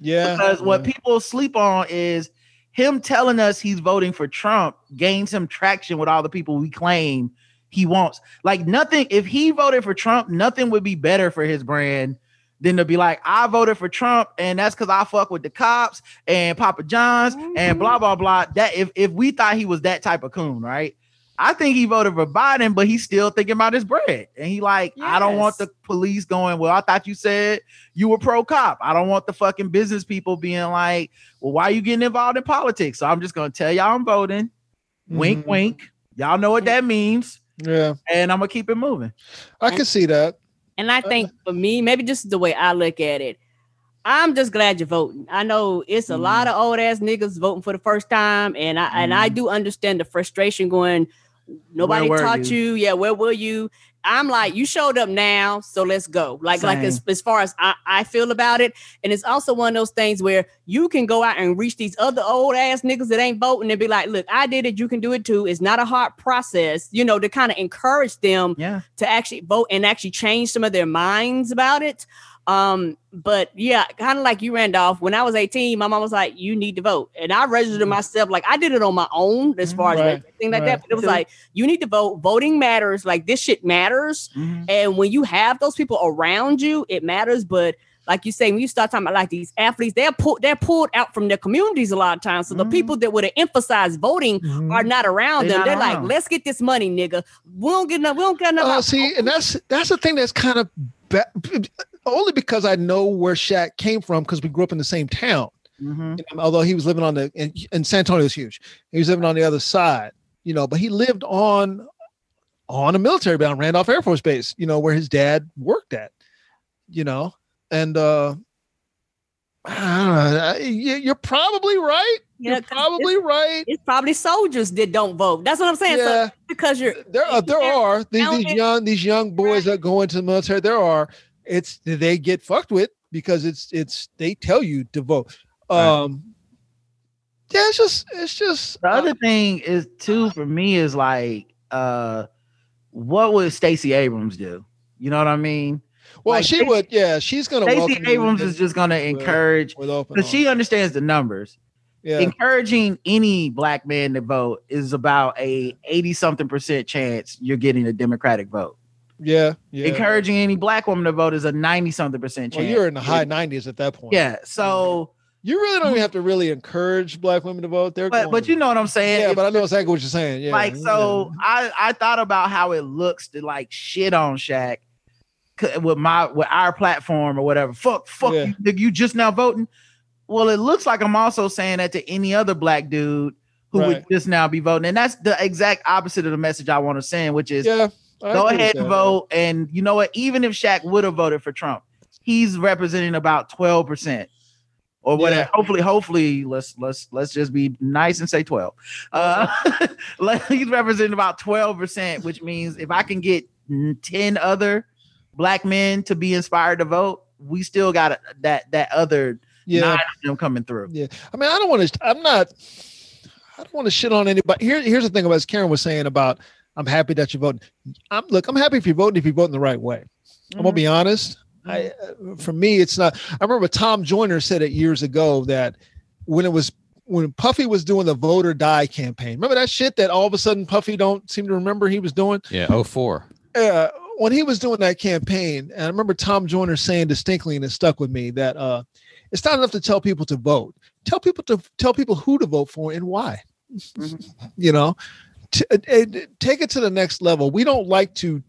yeah, because what people sleep on is him telling us he's voting for Trump gains him traction with all the people we claim he wants. Like nothing, if he voted for Trump, nothing would be better for his brand than to be like, I voted for Trump, and that's because I fuck with the cops and Papa John's and blah blah blah. That if if we thought he was that type of coon, right? I think he voted for Biden, but he's still thinking about his bread. And he like, I don't want the police going, well, I thought you said you were pro cop. I don't want the fucking business people being like, well, why are you getting involved in politics? So I'm just gonna tell y'all I'm voting. Wink, Mhm. wink. Y'all know what that means. Yeah, And I'm gonna keep it moving. I can see that. And I think for me, maybe just the way I look at it, I'm just glad you're voting. I know it's a Mm. lot of old ass niggas voting for the first time, and I and I Mm. do understand the frustration going. Nobody taught you. Yeah, where were you? I'm like, you showed up now, so let's go. Like, like as, as far as I, I feel about it, and it's also one of those things where you can go out and reach these other old ass niggas that ain't voting and be like, look, I did it, you can do it too. It's not a hard process, you know, to kind of encourage them Yeah. to actually vote and actually change some of their minds about it. Um, but yeah, kind of like you, Randolph. When I was 18, my mom was like, "You need to vote," and I registered myself. Like I did it on my own, as far Right, as thing like right. that. But it was like, "You need to vote. Voting matters. Like this shit matters." Mhm. And when you have those people around you, it matters. But like you say, when you start talking about like these athletes, they're pulled, they're pulled out from their communities a lot of times. So the Mhm. people that would have emphasized voting Mm-hmm. are not around They them. not They're like, let's get this money, nigga. We don't get enough. We don't get enough. Oh, out- see, and that's that's the thing that's kind of ba- only because I know where Shaq came from because we grew up in the same town. Mhm. You know, although he was living on the and, and San Antonio is huge. He was living on the other side, you know, but he lived on on a military base, on Randolph Air Force Base, you know, where his dad worked at, you know. and uh, I don't know. you- You're probably right. Yeah, You're probably right. It's probably soldiers that don't vote. That's what I'm saying. Yeah. So because you're there are there are these, these young these young boys that go into the military. There are it's they get fucked with because it's it's they tell you to vote. Right. Um, yeah, it's just it's just The other thing is too for me is like, uh, what would Stacey Abrams do? You know what I mean? well, like, she Stacey- would yeah, she's gonna Stacey Abrams is just gonna encourage because she understands the numbers. yeah Encouraging any black man to vote is about a 80 something percent chance you're getting a Democratic vote. Yeah yeah. Encouraging any black woman to vote is a 90 something percent chance. Well, you're in the high nineties at that point. Yeah. So, you really don't even have to really encourage black women to vote. They're but but you know what I'm saying? yeah, If but I know exactly what you're saying. Yeah, like so yeah. I I thought about how it looks to like shit on Shaq with my with our platform or whatever. Fuck, fuck Yeah. you, you just now voting. Well, it looks like I'm also saying that to any other black dude who would just now be voting, and that's the exact opposite of the message I want to send, which is yeah. I go ahead and vote. And you know what? Even if Shaq would have voted for Trump, he's representing about twelve percent or whatever. Yeah. Hopefully, hopefully, let's let's let's just be nice and say twelve. Uh, let- he's representing about twelve percent, which means if I can get ten other black men to be inspired to vote, we still got that that other Yeah, nine of them coming through. Yeah. I mean, I don't want to. I'm not. I don't want to shit on anybody. Here, here's the thing about as Karen was saying about. I'm happy that you're voting. I'm look. I'm happy if you're voting. If you're voting the right way. I'm Mm-hmm. gonna be honest. I, uh, for me, it's not. I remember Tom Joyner said it years ago that when it was when Puffy was doing the vote or die campaign. Remember that shit that all of a sudden Puffy don't seem to remember he was doing. Yeah, oh four. uh, when he was doing that campaign, and I remember Tom Joyner saying distinctly, and it stuck with me that uh, it's not enough to tell people to vote. Tell people to tell people who to vote for and why. you know, T- uh, uh, take it to the next level. We don't like to.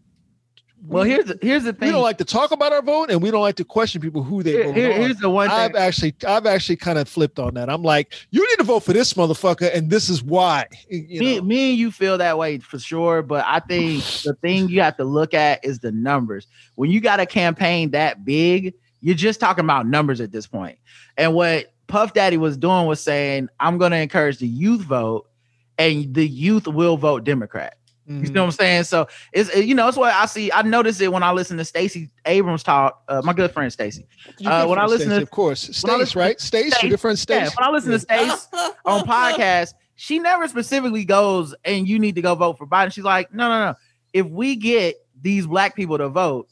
Well, here's the, here's the thing. we don't like to talk about our vote, and we don't like to question people who they vote here- on. here's the one thing. I've actually, I've actually kind of flipped on that. I'm like, you need to vote for this motherfucker, and this is why. You me, know? me and you feel that way for sure, but I think the thing you have to look at is the numbers. When you got a campaign that big, you're just talking about numbers at this point. And what Puff Daddy was doing was saying, I'm going to encourage the youth vote, and the youth will vote Democrat. You Mhm. know what I'm saying? So it's you know it's what I see. I notice it when I listen to Stacey Abrams talk. Uh, my good friend Stacey. Uh, when I listen Stacey, to- of course, Stace, right? Stace, Stace, your Yeah, Stace. when I listen to Stace on podcast, she never specifically goes and you need to go vote for Biden. She's like, no, no, no. If we get these black people to vote,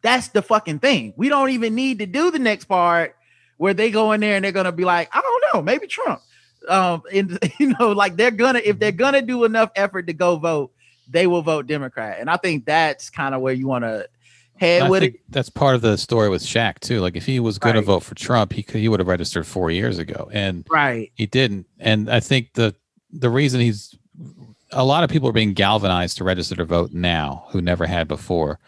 that's the fucking thing. We don't even need to do the next part where they go in there and they're gonna be like, I don't know, maybe Trump. Um, and you know, like they're gonna if they're gonna do enough effort to go vote, they will vote Democrat. And I think that's kind of where you want to head with it. that's part of the story with Shaq too. Like if he was going to Right. vote for Trump, he could, he would have registered four years ago, and Right. he didn't. And I think the the reason he's a lot of people are being galvanized to register to vote now who never had before.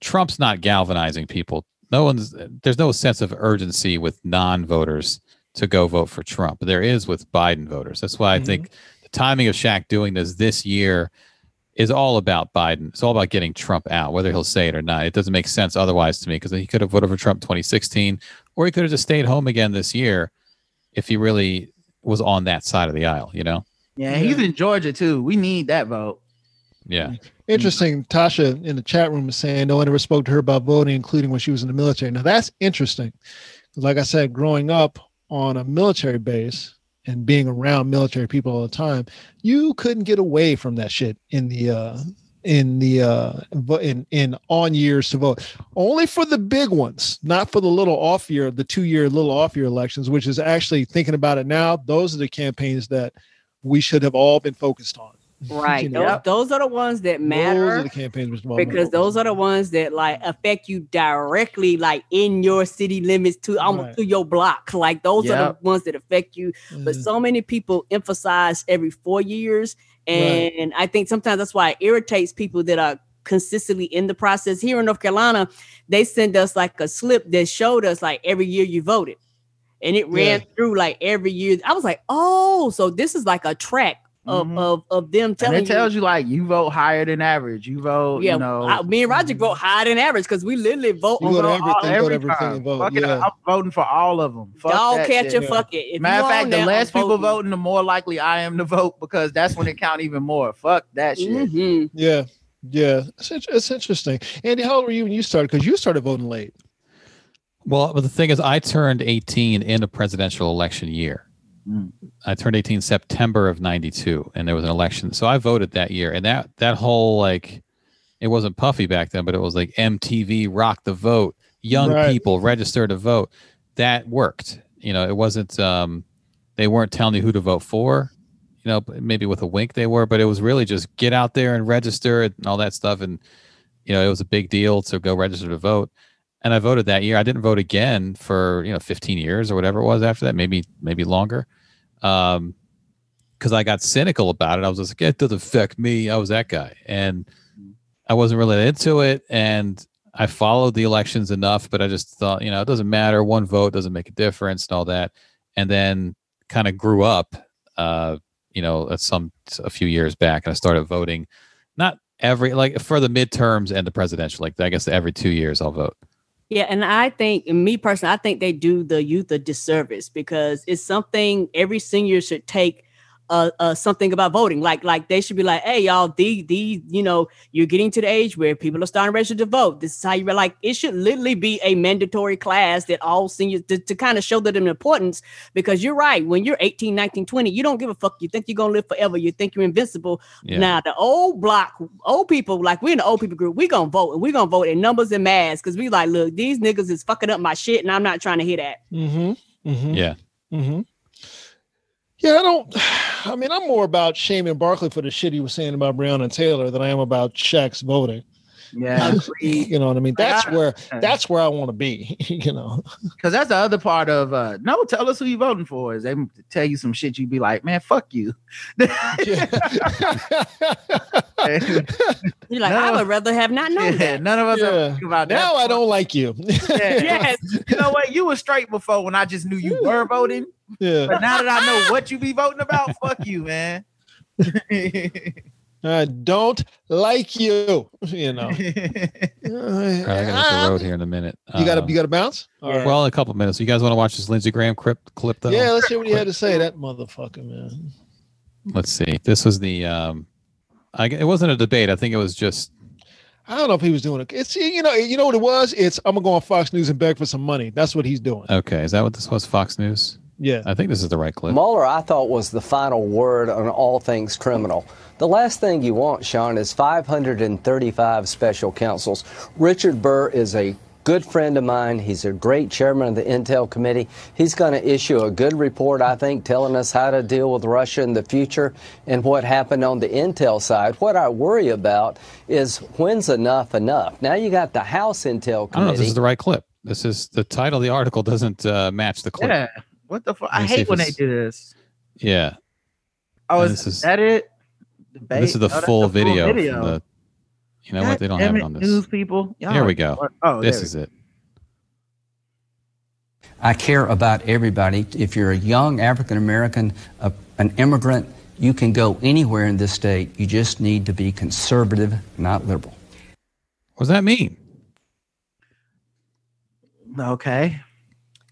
Trump's not galvanizing people. No one's there's no sense of urgency with non-voters to go vote for Trump. There is with Biden voters. That's why I Mhm. think the timing of Shaq doing this this year is all about Biden. It's all about getting Trump out, whether he'll say it or not. It doesn't make sense otherwise to me because he could have voted for Trump 2016, or he could have just stayed home again this year if he really was on that side of the aisle, you know? Yeah, he's Yeah. in Georgia too. We need that vote. Yeah. Interesting. Tasha in the chat room is saying no one ever spoke to her about voting, including when she was in the military. Now that's interesting. Like I said, growing up on a military base and being around military people all the time, you couldn't get away from that shit in the uh in the uh in in on years to vote. Only for the big ones not for the little off year the two year little off year elections which is actually thinking about it now those are the campaigns that we should have all been focused on Right. You Those, know? those are the ones that matter. those are matter the campaigns we because those are the ones that like affect you directly, like in your city limits to almost Right. to your block. Like those are the ones that affect you. But Mhm. so many people emphasize every four years. And I think sometimes that's why it irritates people that are consistently in the process. Here in North Carolina, they send us like a slip that showed us like every year you voted. And it ran Yeah. through like every year. I was like, oh, so this is like a track of Mhm. of, of them And telling it tells you like you vote higher than average. You vote, yeah, you know. I- me and Roger vote higher than average because we literally vote You on go to all- everything, go every everything vote, Fuck it. I'm voting for all of them. Fuck dog that catcher. shit. yeah. Fuck it. If Matter of fact, the there, less I'm people voting. voting, the more likely I am to vote because that's when it count even more. Fuck that shit. Mhm. Yeah, yeah. It's, int- it's interesting. Andy, how old were you when you started? Because you started voting late. Well, but the thing is, I turned 18 in a presidential election year. Mm. I turned 18 September of 92 and there was an election. So I voted that year. And that that whole like it wasn't puffy back then, but it was like MTV rock the vote, young Right. people register to vote. That worked. You know, it wasn't um they weren't telling you who to vote for. You know, maybe with a wink they were, but it was really just get out there and register and all that stuff and you know, it was a big deal to go register to vote and I voted that year. I didn't vote again for you know 15 years or whatever it was after that, maybe maybe longer, um, because I got cynical about it. I was just like, it doesn't affect me. I was that guy, and I wasn't really into it. And I followed the elections enough, but I just thought, you know, it doesn't matter. One vote doesn't make a difference and all that. And then kind of grew up, uh, you know, at some a few years back, and I started voting. Not every like for the midterms and the presidential. Like I guess every two years I'll vote. Yeah, and I think, me personally, I think they do the youth a disservice because it's something every senior should take. Uh, uh, something about voting, like like they should be like, hey y'all, the the you know you're getting to the age where people are starting to register to vote. This is how you like. It should literally be a mandatory class that all seniors to, to kind of show them the importance. Because you're right, when you're 18, 19, 20, you don't give a fuck. You think you're gonna live forever. You think you're invincible. Yeah. Now the old block, old people, like we're in the old people group, we gonna vote and we gonna vote in numbers and mass because we like, look, these niggas is fucking up my shit, and I'm not trying to hear that. Mm-hmm. mm-hmm. Yeah. Mm-hmm. Yeah, I don't. I mean, I'm more about shaming Barkley for the shit he was saying about Breonna Taylor than I am about Shaq's voting. Yeah, You know what I mean? That's where that's where I want to be. You know? because that's the other part of uh no. Tell us who you voting for. Is they tell you some shit, You'd be like, man, fuck you. You're like, No. I would rather have not known Yeah, that. none of us Yeah. ever think about that. now I don't like you. Yes. You know what? You were straight before when I just knew you were voting. Yeah. But now that I know what you be voting about, fuck you, man. I don't like you. You know. All right, I gotta hit the road here in a minute. You got to Um, you got to bounce. All right. well, in a couple minutes. You guys want to watch this Lindsey Graham clip? Clip though. yeah, let's hear what he had to say. That motherfucker, man. Let's see. This was the. Um, I, g- it wasn't a debate. I think it was just. I don't know if he was doing it. It's you know you know what it was. It's I'm gonna go on Fox News and beg for some money. That's what he's doing. Okay, is that what this was? Fox News. Yeah. I think this is the right clip. Mueller, I thought, was the final word on all things criminal. The last thing you want, Sean, is 535 special counsels. Richard Burr is a good friend of mine. He's a great chairman of the Intel Committee. He's going to issue a good report, I think, telling us how to deal with Russia in the future and what happened on the Intel side. What I worry about is when's enough enough? Now you got the House Intel I don't know if this is the right clip. This is the title of the article doesn't uh, match the clip. yeah. What the fuck? I Let me see hate when they do this. Yeah. Oh, And is, this is- that it? Debate? This is the Oh, full the video. from the, you know what? They don't have it on this. News people. Y'all There we go. Oh, This there is it. I care about everybody. If you're a young African American, a- an immigrant, you can go anywhere in this state. You just need to be conservative, not liberal. What does that mean? Okay.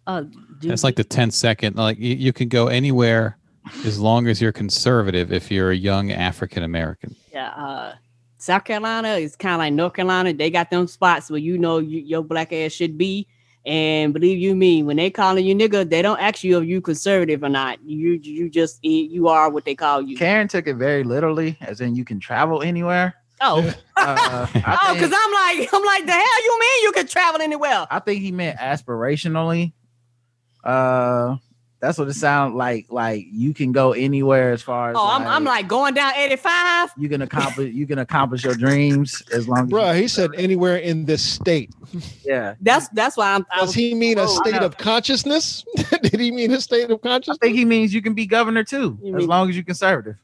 Uh, do- That's like the 10 second. Like you, you can go anywhere as long as you're conservative if you're a young African American. yeah, uh, South Carolina is kind of like North Carolina. They got them spots where you know you, your black ass should be. And believe you me, when they calling you nigga, they don't ask you if you conservative or not. You you just you are what they call you. Karen took it very literally, as in you can travel anywhere. Oh, Uh, I oh, because I'm like I'm like the hell you mean you can travel anywhere? I think he meant aspirationally. Uh, that's what it sounds like. Like you can go anywhere as far as. Oh, I'm I'm like going down 85. you can accomplish. You can accomplish your dreams as long as. Bruh, he said anywhere in this state. Yeah, That's that's why I'm. Does was, he mean a Oh, I state of consciousness? Did he mean a state of consciousness? I think he means you can be governor too, You as mean- long as you're conservative.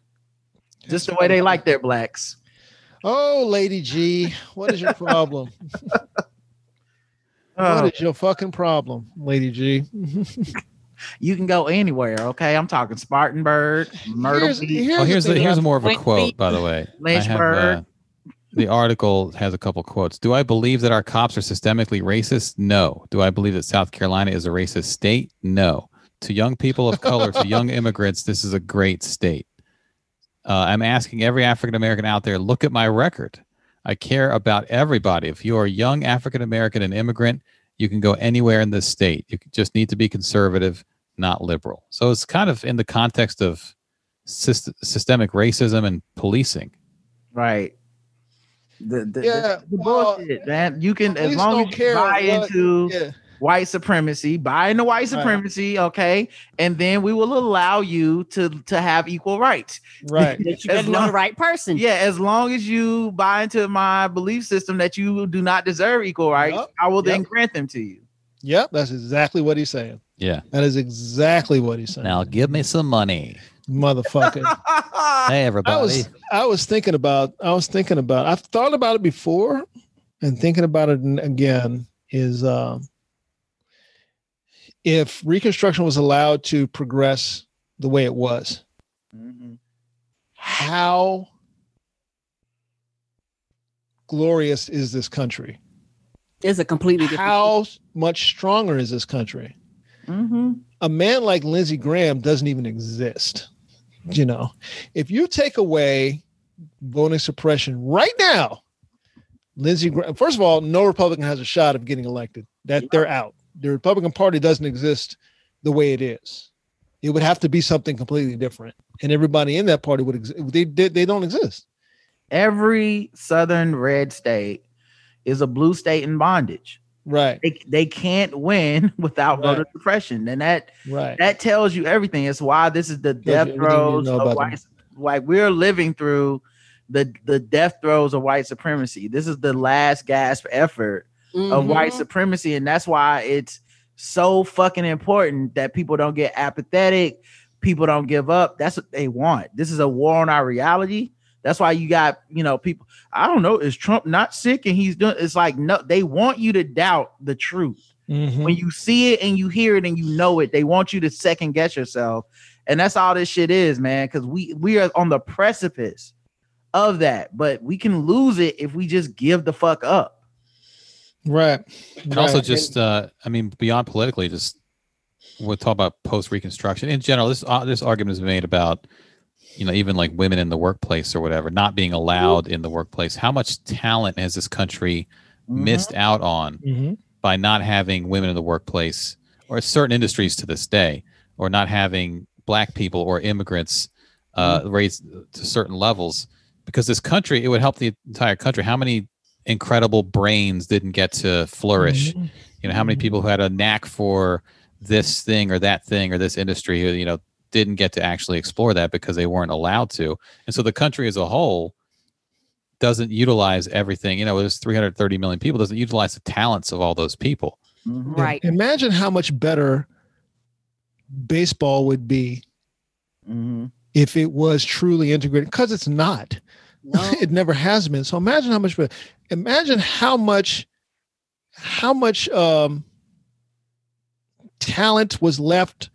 Just the way they like their blacks. Oh, Lady G, what is your problem? Oh, what is your fucking problem, Lady G? You can go anywhere. Okay, I'm talking Spartanburg, Myrtle Here's- Beach. here's Oh, here's the, here's more of a quote, beat. by the way. I have, uh, the article has a couple quotes. Do I believe that our cops are systemically racist? No. Do I believe that South Carolina is a racist state? No. To young people of color, to young immigrants, this is a great state. Uh, I'm asking every African American out there, look at my record. I care about everybody. If you are a young African American and immigrant, you can go anywhere in this state. You just need to be conservative, not liberal. So it's kind of in the context of syst- systemic racism and policing. Right. The, the, Yeah, the, the well, bullshit, man. You can as long as you care buy what- into Yeah. White supremacy, buy into white supremacy, okay, and then we will allow you to to have equal rights. Right. That you As know long- the right person. Yeah, as long as you buy into my belief system that you do not deserve equal rights, Yup, I will then yup. grant them to you. Yep. That's exactly what he's saying. Yeah. That is exactly what he's saying. Now give me some money. motherfucker. Hey everybody. I everybody. was I was thinking about I was thinking about I've thought about it before and thinking about it again is um if reconstruction was allowed to progress the way it was Mhm. how glorious is this country It's a completely different. how much stronger is this country Mhm. a man like Lindsey Graham doesn't even exist. You know, if you take away voting suppression right now, Lindsey Graham, first of all, no Republican has a shot of getting elected. That they're out. The Republican Party doesn't exist the way it is. It would have to be something completely different, and everybody in that party would exist. They, they they don't exist. Every southern red state is a blue state in bondage. Right, They, they can't win without Right. voter suppression, and that right. that tells you everything. It's why this is the death throes of white. Like we're living through the the death throes of white supremacy. This is the last gasp effort of Mhm. white supremacy, and that's why it's so fucking important that people don't get apathetic. People don't give up. That's what they want. This is a war on our reality. That's why you got you know people. I don't know. Is Trump not sick and he's doing? It's like no. They want you to doubt the truth Mhm. when you see it and you hear it and you know it, they want you to second guess yourself. And that's all this shit is, man. Cause we we are on the precipice of that, but we can lose it if we just give the fuck up. Right. And also Right. just uh I mean beyond politically, just we'll talk about post reconstruction. In general, this uh, this argument is made about you know, even like women in the workplace or whatever, not being allowed in the workplace. How much talent has this country missed out on Mhm. by not having women in the workplace or certain industries to this day, or not having black people or immigrants uh, raised to certain levels? Because this country, it would help the entire country. How many incredible brains didn't get to flourish? Mhm. You know, how many people who had a knack for this thing or that thing or this industry who, you know, didn't get to actually explore that because they weren't allowed to. And so the country as a whole doesn't utilize everything. You know, there's 330 million people, doesn't utilize the talents of all those people. Mhm. Right. Imagine how much better baseball would be Mhm. if it was truly integrated because it's not No. it never has been so imagine how much better imagine how much how much um talent was left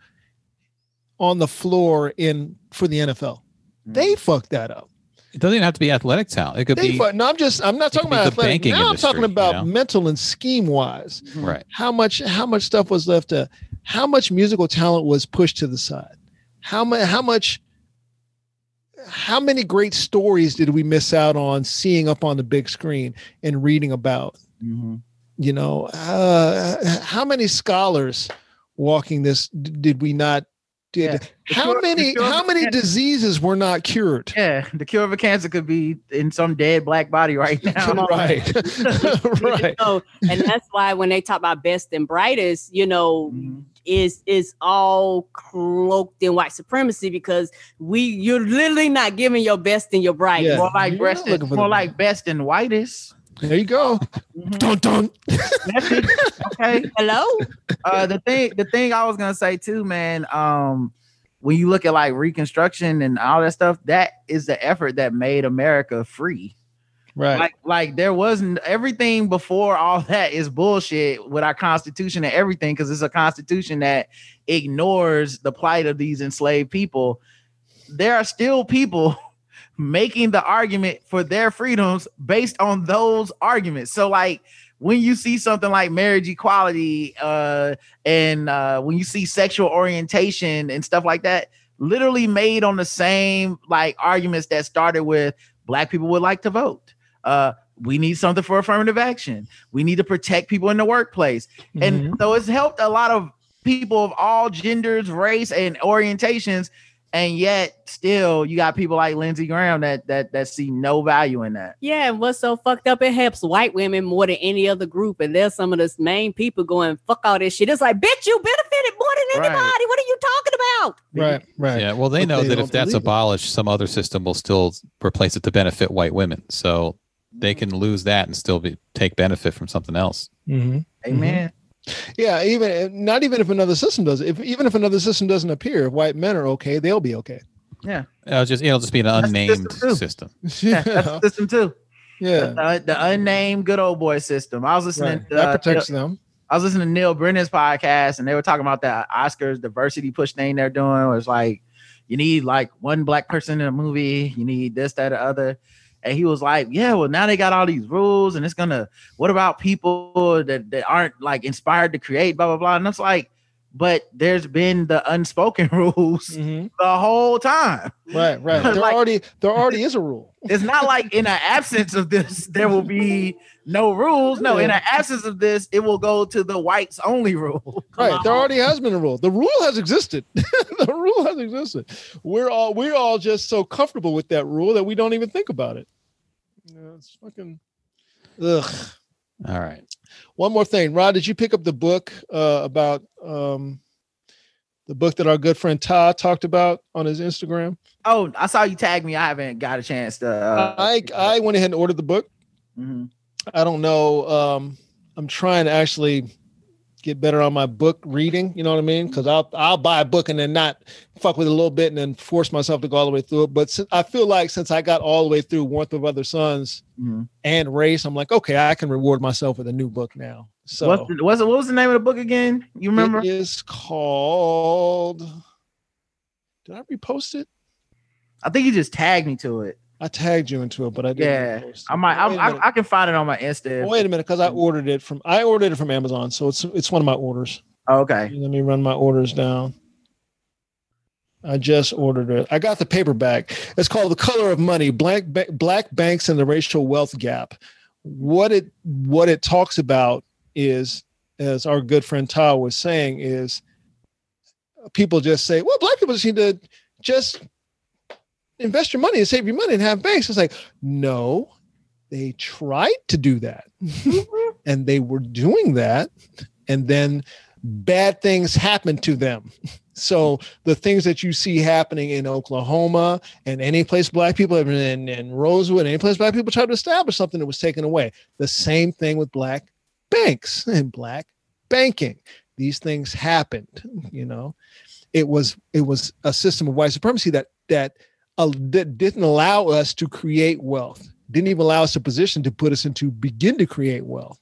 on the floor in for the NFL they fucked that up. It doesn't even have to be athletic talent. It could they be fuck, no i'm just i'm not talking about the athletic. banking now i'm industry, talking you about know? mental and scheme wise right. how much how much stuff was left to how much musical talent was pushed to the side? How much how much how many great stories did we miss out on seeing up on the big screen and reading about Mhm. you know uh, how many scholars walking this d- did we not did Yeah. How cure- many how many cancer- diseases were not cured Yeah, the cure of a cancer could be in some dead black body right now. right right So, and that's why when they talk about best and brightest, you know, Mhm. Is is all cloaked in white supremacy because we you're literally not giving your best and your brightest. Yeah. More like You're not best, looking more like best and whitest. there you go Mhm. dun, dun. That's it. Okay. Hello? uh the thing the thing I was gonna say too, man. Um, when you look at like Reconstruction and all that stuff, that is the effort that made America free. Right. Like, like there wasn't everything before all that is bullshit with our constitution and everything because it's a constitution that ignores the plight of these enslaved people. There are still people making the argument for their freedoms based on those arguments. So, like, when you see something like marriage equality uh, and uh, when you see sexual orientation and stuff like that, literally made on the same like arguments that started with black people would like to vote. Uh, we need something for affirmative action. We need to protect people in the workplace. And so it's helped a lot of people of all genders, race, and orientations. And yet still you got people like Lindsey Graham that that that see no value in that. Yeah, and what's so fucked up? It helps white women more than any other group, and there's some of the main people going fuck all this shit. It's like, bitch, you benefited more than Right. anybody. What are you talking about? Right. Right. Yeah, well, they But know they that if that's believe it. abolished, some other system will still replace it to benefit white women. So they can lose that and still be take benefit from something else. Mhm. Amen. Yeah. Even not even if another system does it. If even if another system doesn't appear, if white men are okay, they'll be okay. Yeah. It'll just it'll just be an the unnamed system, too. system. Yeah, that's system too. yeah. The, the unnamed good old boy system. I was listening Right. to, That uh, protects them. I was listening to Neal Brennan's podcast and they were talking about that Oscars diversity push thing they're doing. Where it's like you need like one black person in a movie, you need this, that, or other. And he was like, Yeah, well, now they got all these rules, and it's gonna what about people that, that aren't like inspired to create, blah blah blah. And it's like, but there's been the unspoken rules Mhm. the whole time. Right. Right. There Like- already there already is a rule. It's not like in an absence of this, there will be no rules. No, in the absence of this, it will go to the whites only rule. Right. There already has been a rule. The rule has existed. the rule has existed. We're all we're all just so comfortable with that rule that we don't even think about it. Yeah, it's fucking ugh. All right. One more thing, Rod. Did you pick up the book uh, about um, the book that our good friend Todd talked about on his Instagram? Oh, I saw you tag me. I haven't got a chance to. Uh, I I went ahead and ordered the book. mhm. I don't know. Um, I'm trying to actually get better on my book reading. You know what I mean? Because I'll I'll buy a book and then not fuck with it a little bit and then force myself to go all the way through it. But since, I feel like since I got all the way through Warmth of Other Suns Mhm. and Race, I'm like, okay, I can reward myself with a new book now. So What's the, what's the, what was the name of the book again? You remember? it is called. Did I repost it? I think you just tagged me to it. I tagged you into it, but I didn't. Yeah. I might. I. I, can find it on my Insta. Wait a minute, because I ordered it from I ordered it from Amazon, so it's it's one of my orders. Oh, okay. Let me run my orders down. I just ordered it. I got the paperback. It's called The Color of Money: Black Black Banks and the Racial Wealth Gap. What it what it talks about is, as our good friend Todd was saying, is people just say, "Well, black people just need to just invest your money and save your money and have banks." It's like, no, they tried to do that, mm-hmm. and they were doing that, and then bad things happened to them. So the things that you see happening in Oklahoma and any place black people have been in, in Rosewood, any place black people tried to establish something that was taken away. The same thing with black banks and black banking. These things happened, you know. It was it was a system of white supremacy that that, uh, that didn't allow us to create wealth, didn't even allow us a position to put us into begin to create wealth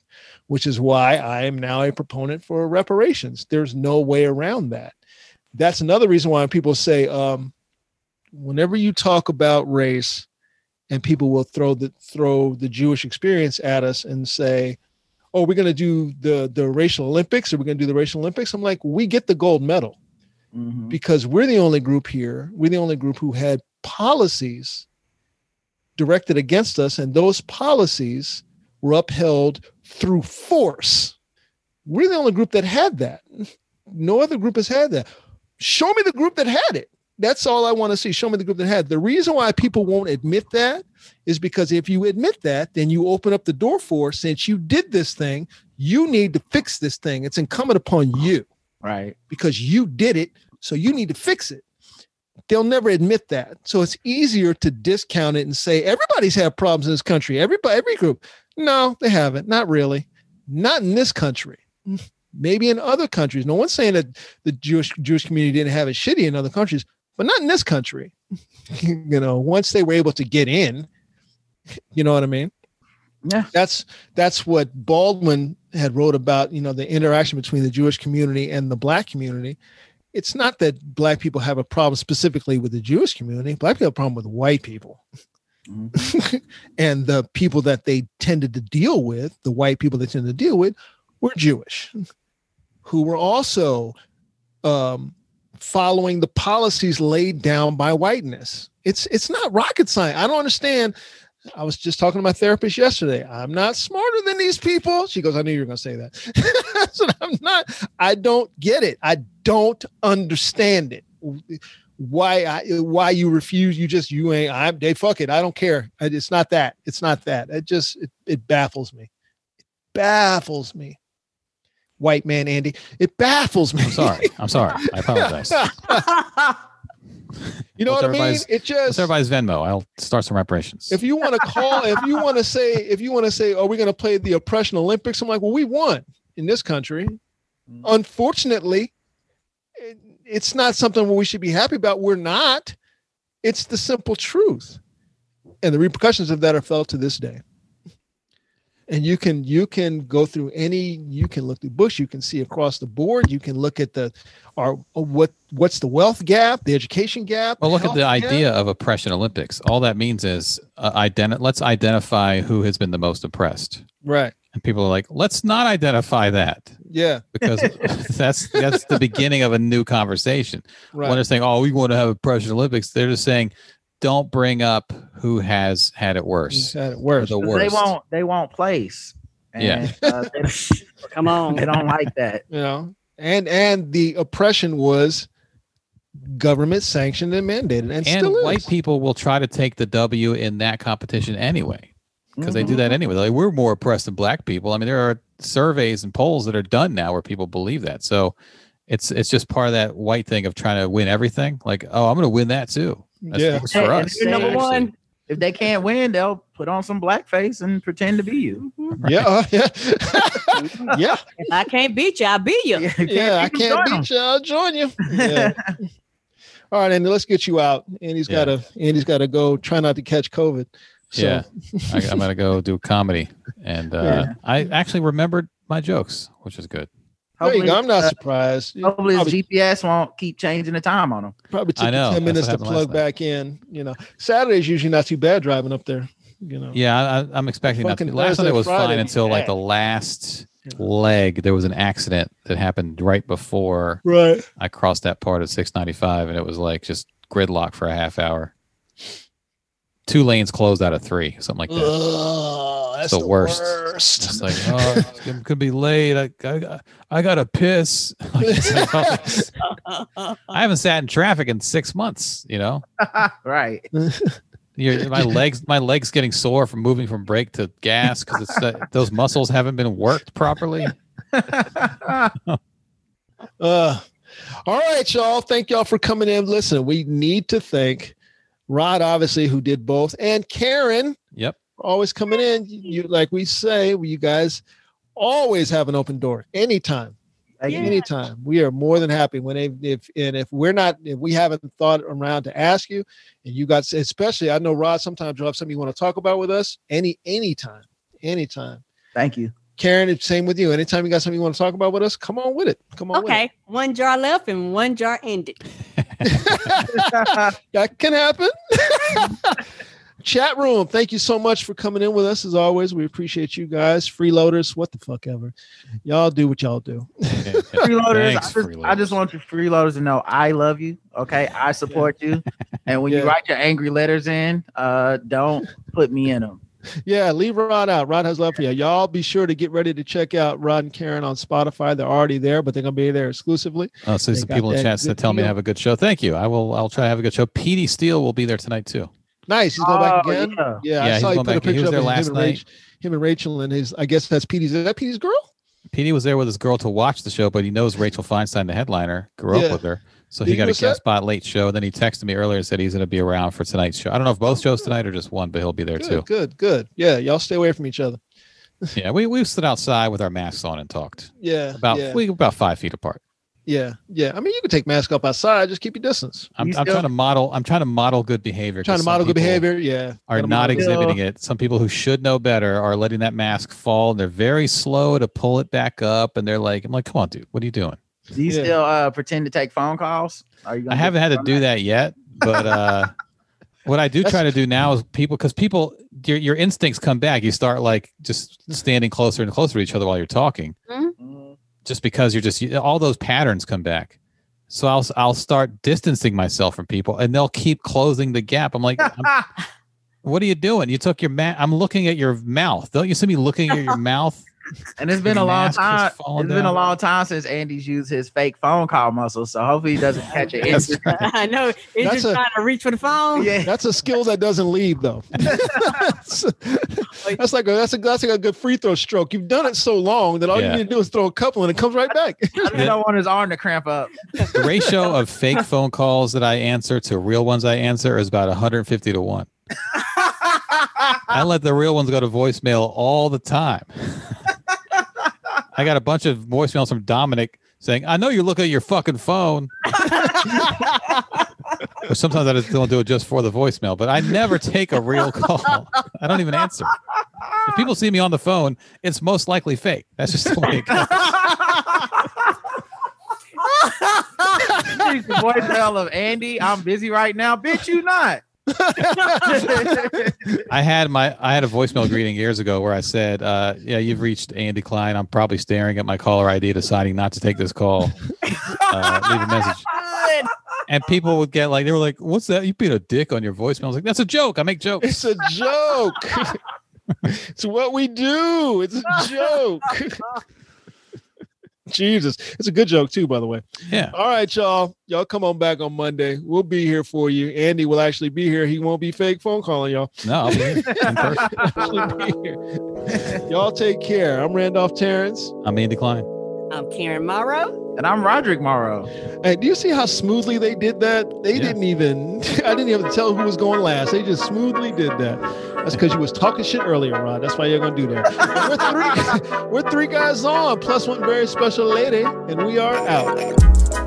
which is why I am now a proponent for reparations. There's no way around that. That's another reason why people say, um, whenever you talk about race, and people will throw the throw the Jewish experience at us and say, "Oh, we're going to do the the racial Olympics, or we're going to do the racial Olympics." I'm like, we get the gold medal Mhm. because we're the only group here. We're the only group who had policies directed against us, and those policies were upheld through force. We're the only group that had that. No other group has had that. Show me the group that had it. That's all I want to see. Show me the group that had. The reason why people won't admit that is because if you admit that, then you open up the door for since you did this thing, you need to fix this thing. It's incumbent upon you Right. because you did it, so you need to fix it. They'll never admit that. So it's easier to discount it and say everybody's had problems in this country. Everybody, every group. No, they haven't. Not really. Not in this country. Maybe in other countries. No one's saying that the Jewish Jewish community didn't have it shitty in other countries, but not in this country. you know, once they were able to get in, you know what I mean? Yeah. That's that's what Baldwin had wrote about, you know, the interaction between the Jewish community and the black community. It's not that black people have a problem specifically with the Jewish community. Black people have a problem with white people. Mhm. and the people that they tended to deal with, the white people they tended to deal with, were Jewish, who were also um, following the policies laid down by whiteness. It's it's not rocket science. I don't understand. I was just talking to my therapist yesterday. I'm not smarter than these people. She goes, I knew you were going to say that. I said, I'm not. I don't get it. I don't understand it. Why I why you refuse? You just you ain't. I'm. They fuck it. I don't care. It's not that. It's not that. It just it, it baffles me. It baffles me. White man, Andy. It baffles me. I'm sorry. I'm sorry. I apologize. you know What's what I mean? It just everybody's Venmo? I'll start some reparations. if you want to call, if you want to say, if you want to say, are we going to play the oppression Olympics? I'm like, well, we won in this country. Mm-hmm. Unfortunately, it- it's not something we should be happy about. We're not. It's the simple truth, and the repercussions of that are felt to this day. And you can you can go through any you can look through books you can see across the board you can look at the our what what's the wealth gap the education gap Well, look at the gap. idea of oppression Olympics. All that means is uh, identi- let's identify who has been the most oppressed. right And people are like, let's not identify that yeah because that's that's the beginning of a new conversation. right When they're saying, "Oh, we want to have oppression Olympics," they're just saying, "Don't bring up who has had it He's worse." had it worse. the They won't. They won't place. Yeah. Uh, they, Come on. they don't like that. You know, and and the oppression was government sanctioned and mandated, and, and still is. white people will try to take the W in that competition anyway because they do Mm-hmm. that anyway. Like we're more oppressed than black people. I mean, there are surveys and polls that are done now where people believe that. So it's it's just part of that white thing of trying to win everything. Like, oh, I'm going to win that too. That's Yeah. works for And- us. and you're number one. If they can't win, they'll put on some blackface and pretend to be you. Yeah, uh, yeah, yeah, If I can't beat you, I'll beat you. You yeah. I can't join beat you. I'll join you. Yeah. All right, Andy. Let's get you out. Andy's Yeah. got to. Andy's got to go. Try not to catch COVID. So, Yeah. I, I'm going to go do comedy, and uh, Yeah. I actually remembered my jokes, which is good. There you Hopefully, go. I'm not uh, surprised. hopefully his Probably, GPS won't keep changing the time on them. probably took I know. ten minutes to plug back in. You know, Saturday's usually not too bad driving up there. You know. Yeah, I, I- I'm expecting that. To Fucking be, last Thursday, Sunday was Friday. fine until like the last leg. There was an accident that happened right before Right. I crossed that part of 695, and it was like just gridlock for a half hour. Two lanes closed out of three, something like that. Ugh, that's the the, worst. worst. It's like, oh, it could be late. I, I, got- I got to piss. Like, like, oh, I haven't sat in traffic in six months. You know, right. Your, my legs, my legs getting sore from moving from brake to gas because it's uh, those muscles haven't been worked properly. Uh, all right, y'all. Thank y'all for coming in. Listen, we need to thank Rod, obviously, who did both, and Karen, Yep. always coming in. You, like we say, you guys always have an open door anytime. Thank you. Anytime. We are more than happy when they, if and if we're not if we haven't thought around to ask you, and you got especially I know Rod sometimes you'll have something you want to talk about with us. Any anytime, anytime. Thank you. Karen, it's same with you. Anytime you got something you want to talk about with us, come on with it. Come on with it. Okay. One jar left and one jar ended. that can happen. Chat room, thank you so much for coming in with us as always. We appreciate you guys. Freeloaders, what the fuck ever. Y'all do what y'all do. freeloaders. Thanks, I, just, I just want you freeloaders to know I love you. Okay, I support you. And when Yeah. you write your angry letters in, uh, don't put me in them. Yeah, leave Rod out. Rod has love for you. Y'all be sure to get ready to check out Rod and Karen on Spotify. They're already there, but they're gonna be there exclusively. Oh, so They some people in that to good that tell me to deal. have a good show. Thank you. I will. I'll try to have a good show. Petey Steele will be there tonight too. Nice. He's going back Oh, again. yeah. Yeah, Yeah, I he's saw you going put a back. He picture was of there him, last and night. Him and Rachel and his. I guess that's Petey's. Is that Petey's girl? Petey was there with his girl to watch the show, but he knows Rachel Feinstein, the headliner, grew Yeah. up with her. So Did he got a miss that? guest spot late show. Then he texted me earlier and said he's going to be around for tonight's show. I don't know if both shows tonight or just one, but he'll be there Good, too. good, good. Yeah, y'all stay away from each other. Yeah, we we stood outside with our masks on and talked Yeah, about yeah. we about five feet apart. Yeah, yeah. I mean, you can take mask up outside. Just keep your distance. I'm, I'm trying to model. I'm trying to model good behavior. 'cause Trying to model good behavior. Yeah, Are not model- exhibiting it. Some people who should know better are letting that mask fall. And they're very slow to pull it back up, and they're like, "I'm like, come on, dude, what are you doing?" Do you Yeah. still uh, pretend to take phone calls? Are you? I haven't had to do that yet, but uh, what I do try to do now is people because people your your instincts come back. You start like just standing closer and closer to each other while you're talking, Mhm. just because you're just all those patterns come back. So I'll I'll start distancing myself from people, and they'll keep closing the gap. I'm like, I'm- what are you doing? You took your ma- I'm looking at your mouth. Don't you see me looking at your mouth? And it's been a long time. falling It's been a long time since Andy's used his fake phone call muscle. So hopefully he doesn't catch it. That's right. I know. It's That's just a- trying to reach for the phone. Yeah. That's a skill that doesn't leave though. that's, that's like a that's a that's like a good free throw stroke. You've done it so long that all Yeah. you need to do is throw a couple and it comes right back. I don't want his arm to cramp up. The ratio of fake phone calls that I answer to real ones I answer is about 150 to 1. I let the real ones go to voicemail all the time. I got a bunch of voicemails from Dominic saying, I know you're looking at your fucking phone. but sometimes I just don't do it just for the voicemail, but I never take a real call. I don't even answer. If people see me on the phone, it's most likely fake. That's just the way it goes. He's the voicemail of Andy. I'm busy right now. Bitch, you not. I had my I had a voicemail greeting years ago where I said, uh, "Yeah, you've reached Andy Klein. I'm probably staring at my caller ID, deciding not to take this call. Uh, leave a message." And people would get like, they were like, "What's that? You being a dick on your voicemail?" I was like, "That's a joke. I make jokes." It's a joke. it's what we do. It's a joke. Jesus. It's a good joke too, by the way. Yeah. All right, y'all. Y'all come on back on Monday. We'll be here for you. Andy will actually be here. He won't be fake phone calling y'all. No, I'll be here in person. Be here. y'all take care. I'm Randolph Terrence. I'm Andy Klein. I'm Karen Morrow. And I'm Roderick Morrow. Hey, do you see how smoothly they did that? They Yeah. didn't even I didn't even tell who was going last. They just smoothly did that. That's because you was talking shit earlier, Rod. That's why you're gonna do that. We're three we're three guys on, plus one very special lady, and we are out.